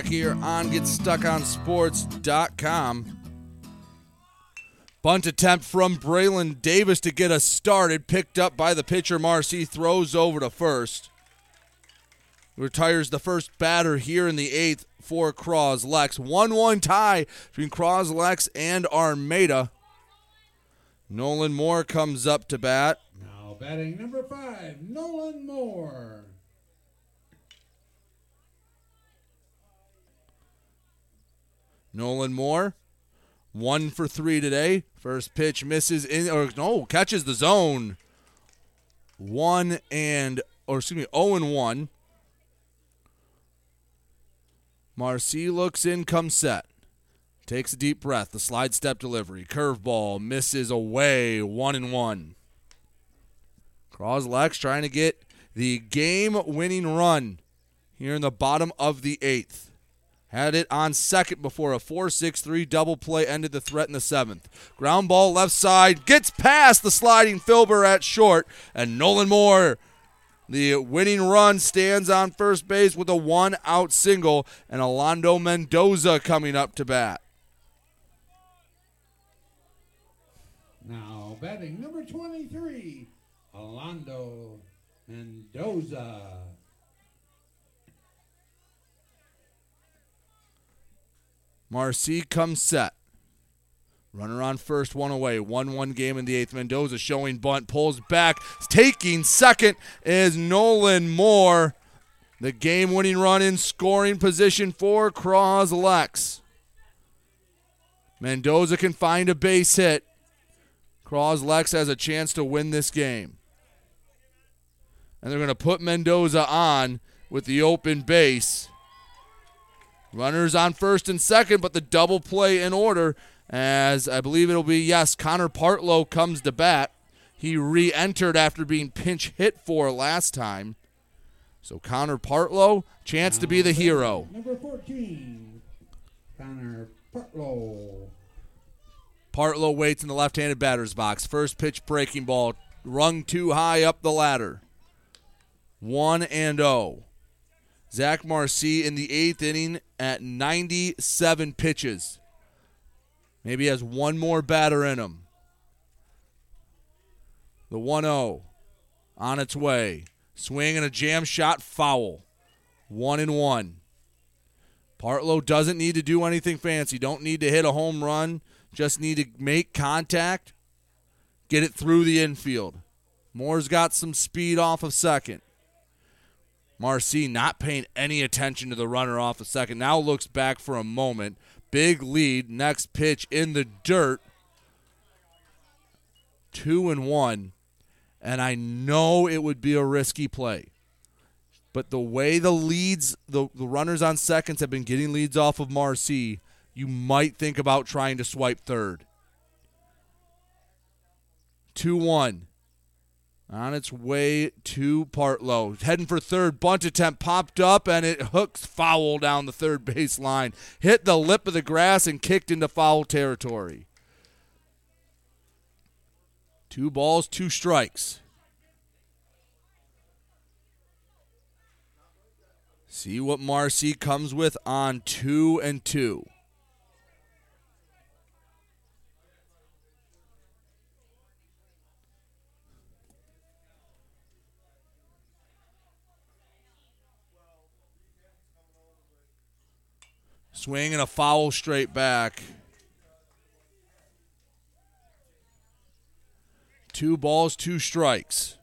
Back here on GetStuckOnSports.com. Bunt attempt from Braylon Davis to get us started. Picked up by the pitcher. Marcy throws over to first. Retires the first batter here in the eighth for Cros-Lex. 1 1 tie between Cros-Lex and Armada. Nolan Moore comes up to bat. Now batting number five, Nolan Moore. Nolan Moore, one for three today. First pitch misses in, or no, catches the zone. One and, or excuse me, 0 and 1. Marcy looks in, comes set. Takes a deep breath. The slide step delivery. Curveball misses away. One and one. Cros-Lex trying to get the game winning run here in the bottom of the eighth. Had it on second before a 4 6 3 double play ended the threat in the seventh. Ground ball left side gets past the sliding Filber at short, and Nolan Moore, the winning run, stands on first base with a one out single, and Alando Mendoza coming up to bat. Now batting number 23, Alando Mendoza. Marcy comes set. Runner on first, one away. 1 1 game in the eighth. Mendoza showing bunt, pulls back. Taking second is Nolan Moore. The game winning run in scoring position for Cros-Lex. Mendoza can find a base hit. Cros-Lex has a chance to win this game. And they're going to put Mendoza on with the open base. Runners on first and second, but the double play in order as I believe it'll be, yes, Connor Partlow comes to bat. He re entered after being pinch hit for last time. So Connor Partlow, chance to be the hero. Number 14, Connor Partlow. Partlow waits in the left handed batter's box. First pitch breaking ball, rung too high up the ladder. 1 and 0. Zach Marcy in the eighth inning at 97 pitches. Maybe has one more batter in him. The 1 0 on its way. Swing and a jam shot foul. 1 and 1. Partlow doesn't need to do anything fancy. Don't need to hit a home run. Just need to make contact, get it through the infield. Moore's got some speed off of second. Marcy not paying any attention to the runner off of second. Now looks back for a moment. Big lead. Next pitch in the dirt. Two and one. And I know it would be a risky play. But the way the leads, the, the runners on seconds have been getting leads off of Marcy, you might think about trying to swipe third. 2 1. On its way to Partlow. Heading for third. Bunt attempt popped up and it hooks foul down the third base line. Hit the lip of the grass and kicked into foul territory. Two balls, two strikes. See what Marcy comes with on two and two. Swing and a foul straight back. Two balls, two strikes.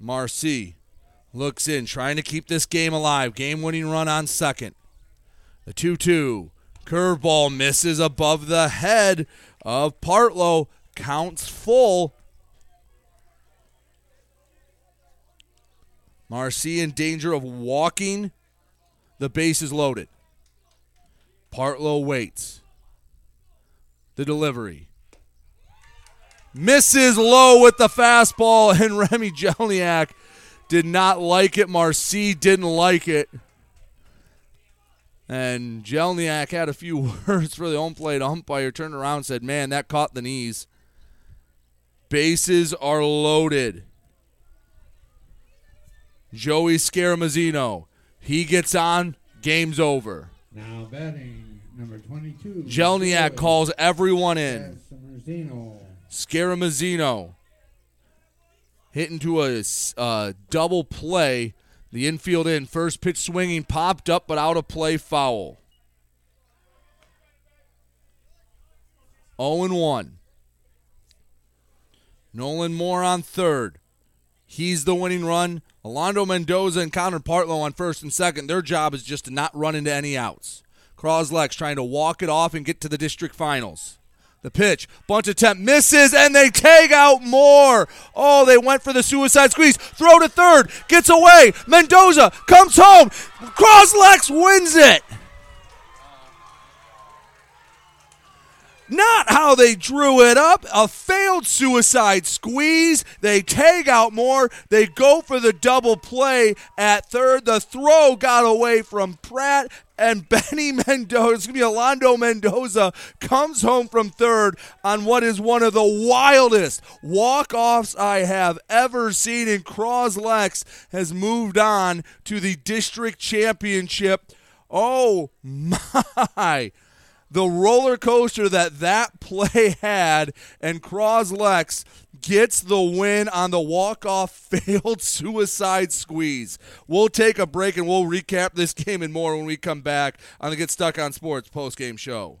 Marcy looks in, trying to keep this game alive. Game winning run on second. The 2 2. Curveball misses above the head of Partlow. Counts full. Marcy in danger of walking. The base is loaded. Partlow waits. The delivery. Misses low with the fastball, (laughs) and Remy Jelniak did not like it. Marcy didn't like it. And Jelniak had a few (laughs) words for the home plate umpire, turned around said, Man, that caught the knees. Bases are loaded. Joey Scaramazino. He gets on, game's over. Now batting number 22. Jelniak calls everyone in. Scaramazino. Scaramazino hit into a uh, double play. The infield in. First pitch swinging, popped up, but out of play, foul. 0 1. Nolan Moore on third. He's the winning run. Alonso Mendoza and Connor Partlow on first and second. Their job is just to not run into any outs. Cros-Lex trying to walk it off and get to the district finals. The pitch, bunch attempt misses, and they tag out Moore. Oh, they went for the suicide squeeze. Throw to third, gets away. Mendoza comes home. Cros-Lex wins it. Not how they drew it up. A failed suicide squeeze. They tag out Moore. They go for the double play at third. The throw got away from Pratt. And (laughs) Benny Mendoza, excuse me, Alonso Mendoza comes home from third on what is one of the wildest walk-offs I have ever seen. And Cros-Lex has moved on to the district championship. Oh (laughs) my! The roller coaster that that (laughs) play had, and Cros-Lex gets the win on the walk-off (laughs) failed suicide squeeze. We'll take a break and we'll recap this (laughs) game and more when we come back on the Get Stuck on Sports post-game show.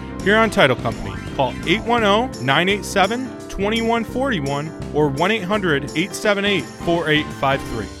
Huron Title Company. Call 810 987 2141 or 1 800 878 4853.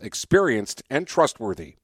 experienced and trustworthy.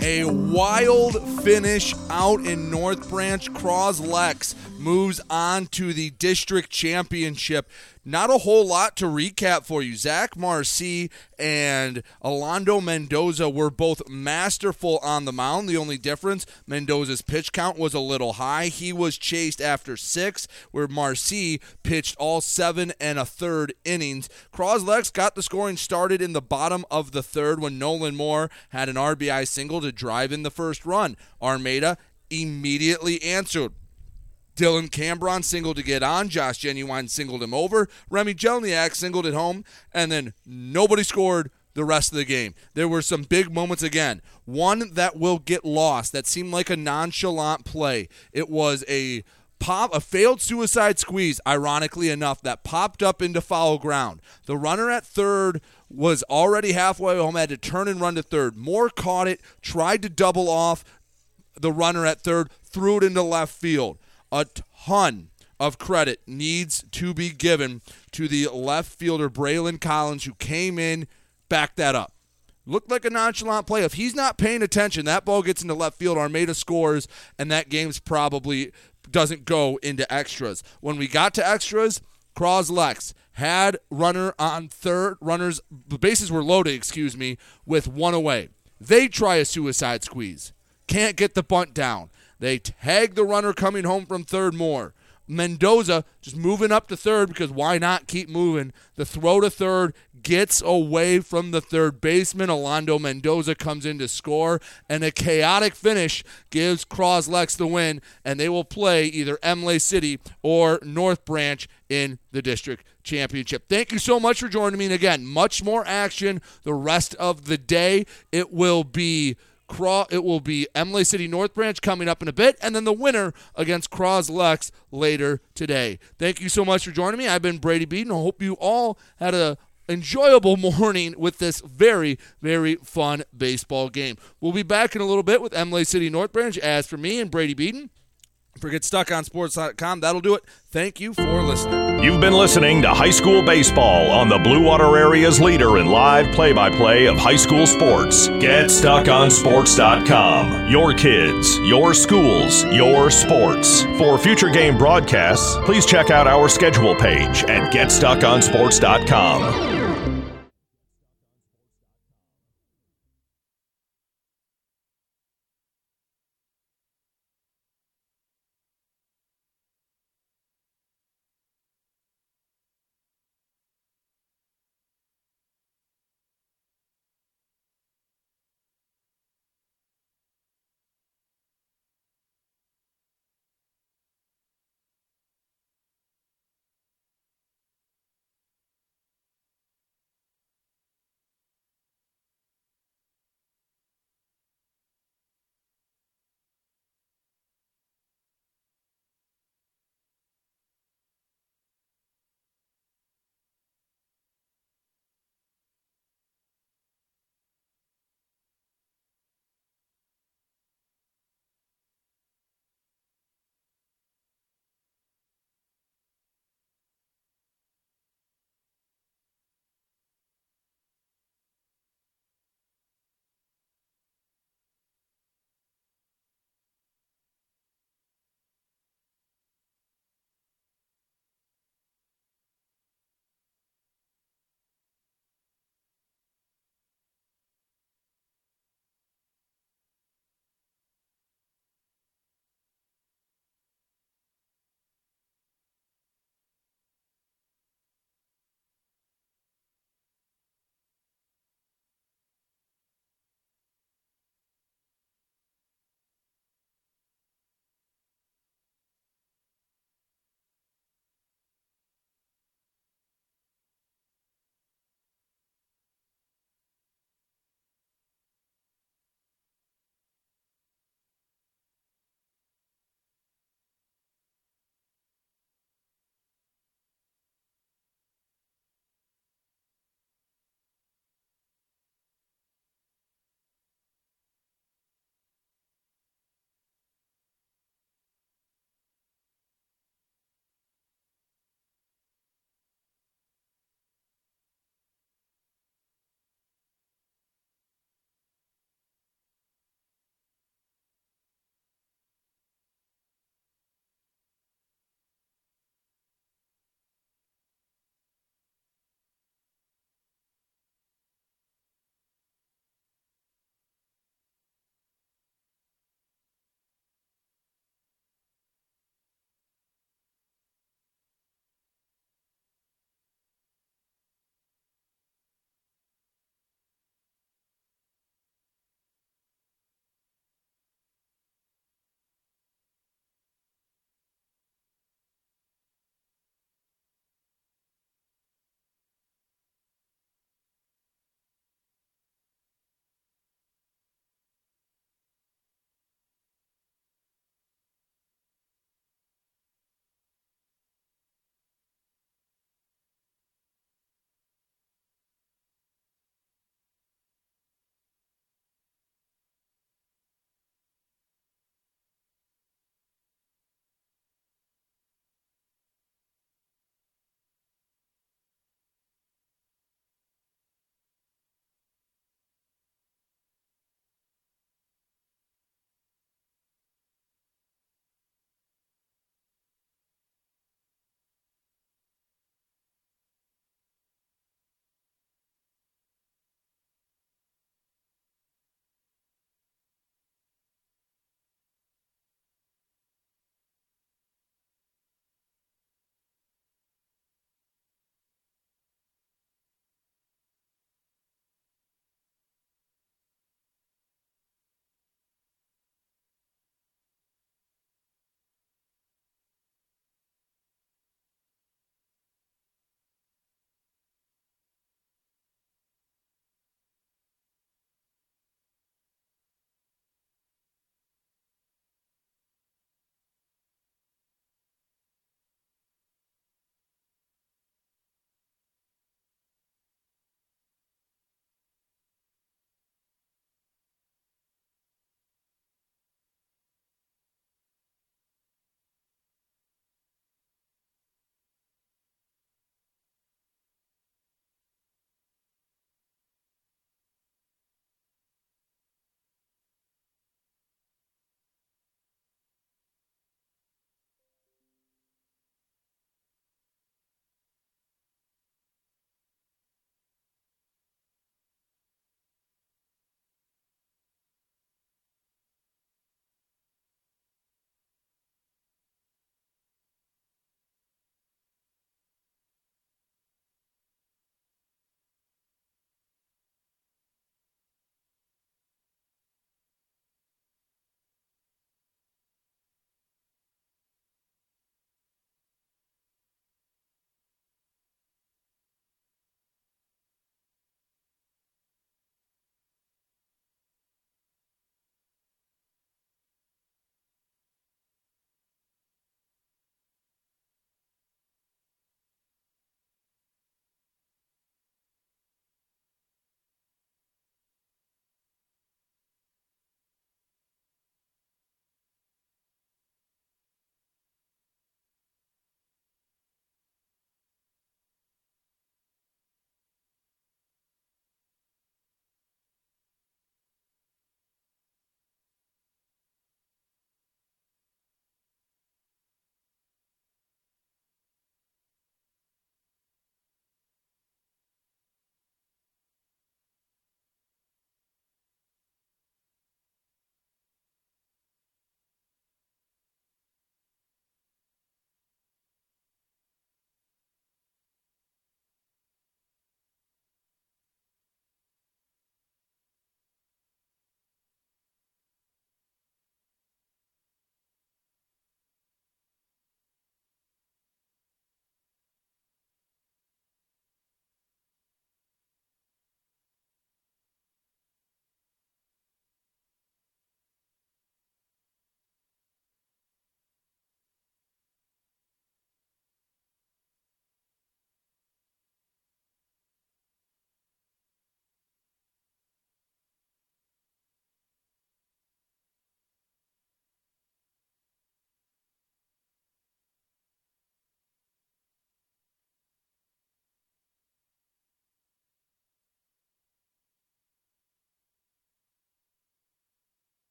A wild finish out in North Branch. Cros-Lex moves on to the district championship. Not a whole lot to recap for you. Zach Marcy and Alando Mendoza were both masterful on the mound. The only difference, Mendoza's pitch count was a little high. He was chased after six, where Marcy pitched all seven and a third innings. Cros-Lex got the scoring started in the bottom of the third when Nolan Moore had an RBI single to drive in the first run. Armada immediately answered. Dylan Cambron singled to get on. Josh Genuine singled him over. Remy Jelniak singled it home. And then nobody scored the rest of the game. There were some big moments again. One that will get lost that seemed like a nonchalant play. It was a pop a failed suicide squeeze ironically enough that popped up into foul ground. The runner at third was already halfway home had to turn and run to third. Moore caught it, tried to double off the runner at third, threw it into left field a ton of credit needs to be given to the left fielder Braylon Collins, who came in, backed that up. Looked like a nonchalant play. If he's not paying attention, that ball gets into left field. Armada scores, and that game's probably doesn't go into extras. When we got to extras, Cros-Lex had runner on third. Runners, the bases were loaded, excuse me, with one away. They try a suicide squeeze. Can't get the bunt down. They tag the runner coming home from third Moore. Mendoza just moving up to third because why not keep moving? The throw to third gets away from the third baseman. Alando Mendoza comes in to score, and a chaotic finish gives Cros-Lex the win, and they will play either Imlay City or North Branch in the district championship. Thank you so much for joining me. And again, much more action the rest of the day. It will be it will be Imlay City North Branch coming up in a bit, and then the winner against Cros-Lex later today. Thank you so much for joining me. I've been Brady Beaton. I hope you all had a enjoyable (laughs) morning with this very, very fun baseball game. We'll be back in a little bit with Imlay City North Branch. As for me and Brady Beaton, Forget StuckOnSports.com. That'll do it. Thank you for listening. You've been listening to High School Baseball on the Blue Water Area's leader in live play by play of high school sports. GetStuckOnSports.com. Your kids, your schools, your sports. For future game broadcasts, please check out our schedule page at GetStuckOnSports.com.